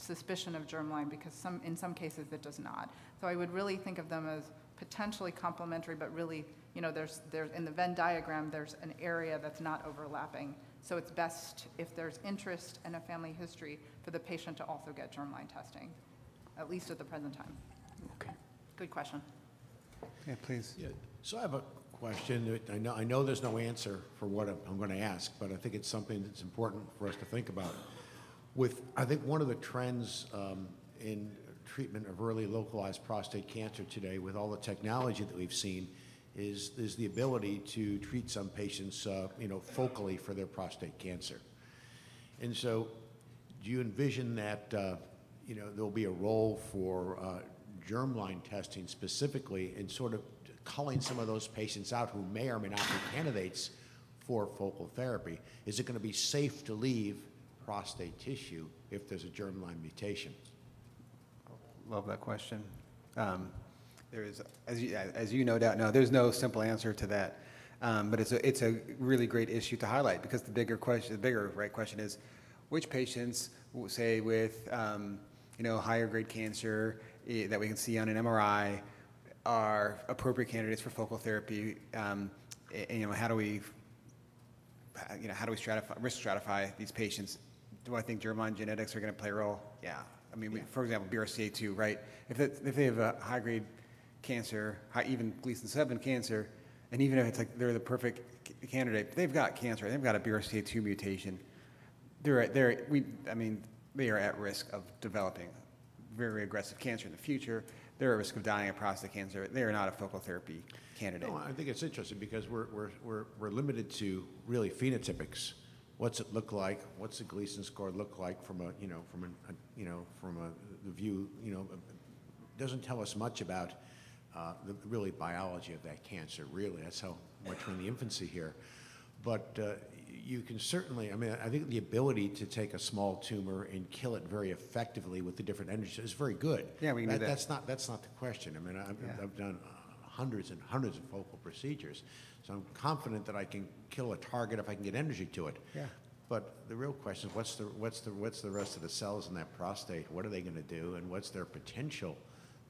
suspicion of germline because some, in some cases it does not. So I would really think of them as potentially complementary, but really, you know, there's, there's, in the Venn diagram, there's an area that's not overlapping. So it's best if there's interest and a family history for the patient to also get germline testing, at least at the present time. Okay. Good question. Yeah, please. Yeah, so I have a question. I know, I know there's no answer for what I'm, I'm going to ask, but I think it's something that's important for us to think about. With, I think one of the trends um, in treatment of early localized prostate cancer today, with all the technology that we've seen, is, the ability to treat some patients, uh, you know, focally for their prostate cancer. And so, do you envision that, uh, you know, there'll be a role for uh, germline testing specifically in sort of culling some of those patients out who may or may not be candidates for focal therapy? Is it going to be safe to leave prostate tissue if there's a germline mutation? Love that question. Um, there is, as you, as you no doubt know, there's no simple answer to that. Um, but it's a, it's a really great issue to highlight because the bigger question, the bigger right question is, which patients, say with um, you know higher grade cancer eh, that we can see on an MRI, are appropriate candidates for focal therapy? Um, and, you know, how do we, you know, how do we stratify, risk stratify these patients? Do I think germline genetics are going to play a role? Yeah. I mean, we, for example, BRCA2, right? If, it, if they have a high grade cancer, high, even Gleason 7 cancer, and even if it's like they're the perfect candidate, they've got cancer, they've got a BRCA2 mutation, they're, they're, we, I mean, they are at risk of developing very aggressive cancer in the future. They're at risk of dying of prostate cancer. They are not a focal therapy candidate. No, I think it's interesting because we're, we're, we're, we're limited to really phenotypics. What's it look like? What's the Gleason score look like from a, you know, from a, you know, from a the view, you know, doesn't tell us much about uh, the really biology of that cancer, really. That's how much we're in the infancy here. But uh, you can certainly, I mean, I think the ability to take a small tumor and kill it very effectively with the different energies is very good. Yeah, we can do that. That's not, that's not the question. I mean, I've, Yeah. I've done hundreds and hundreds of focal procedures. So I'm confident that I can kill a target if I can get energy to it. Yeah. But the real question is, what's the, what's the, what's the rest of the cells in that prostate? What are they going to do, and what's their potential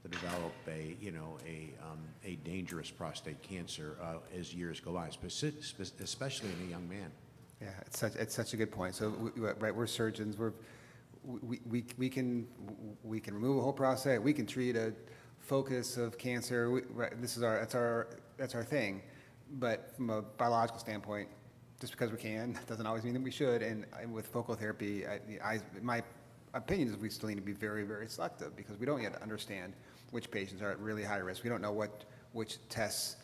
to develop a, you know, a, um, a dangerous prostate cancer uh, as years go by, speci- spe- especially in a young man? Yeah, it's such, it's such a good point. So, we, we- right, we're surgeons, we're, we, we, we can, we can remove a whole prostate, we can treat a focus of cancer, we, right, this is our, that's our, that's our thing. But from a biological standpoint, just because we can, doesn't always mean that we should, and with focal therapy, I, I, my opinion is we still need to be very, very selective, because we don't yet understand which patients are at really high risk. We don't know what, which tests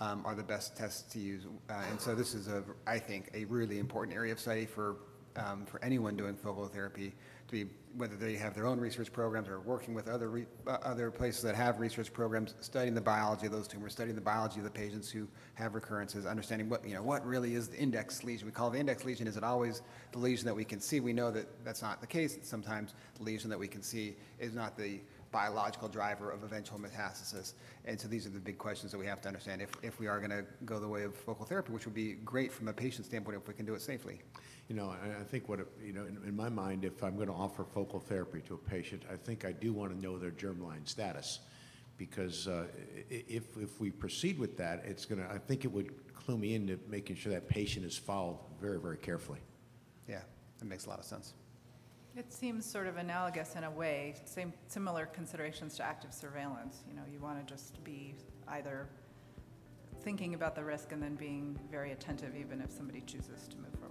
um, are the best tests to use. Uh, and so this is a, I think, a really important area of study for, um, for anyone doing focal therapy to be, whether they have their own research programs or working with other, re, uh, other places that have research programs, studying the biology of those tumors, studying the biology of the patients who have recurrences, understanding what, you know, what really is the index lesion. We call the index lesion. Is it always the lesion that we can see? We know that that's not the case. Sometimes the lesion that we can see is not the biological driver of eventual metastasis. And so these are the big questions that we have to understand if, if we are going to go the way of focal therapy, which would be great from a patient standpoint if we can do it safely. You know, I, I think what, it- you know, in, in my mind, if I'm going to offer focal therapy to a patient, I think I do want to know their germline status. Because uh, if, if we proceed with that, it's going to, I think it would clue me into making sure that patient is followed very, very carefully. Yeah, that makes a lot of sense. It seems sort of analogous in a way, same, similar considerations to active surveillance. You know, you want to just be either thinking about the risk and then being very attentive even if somebody chooses to move forward.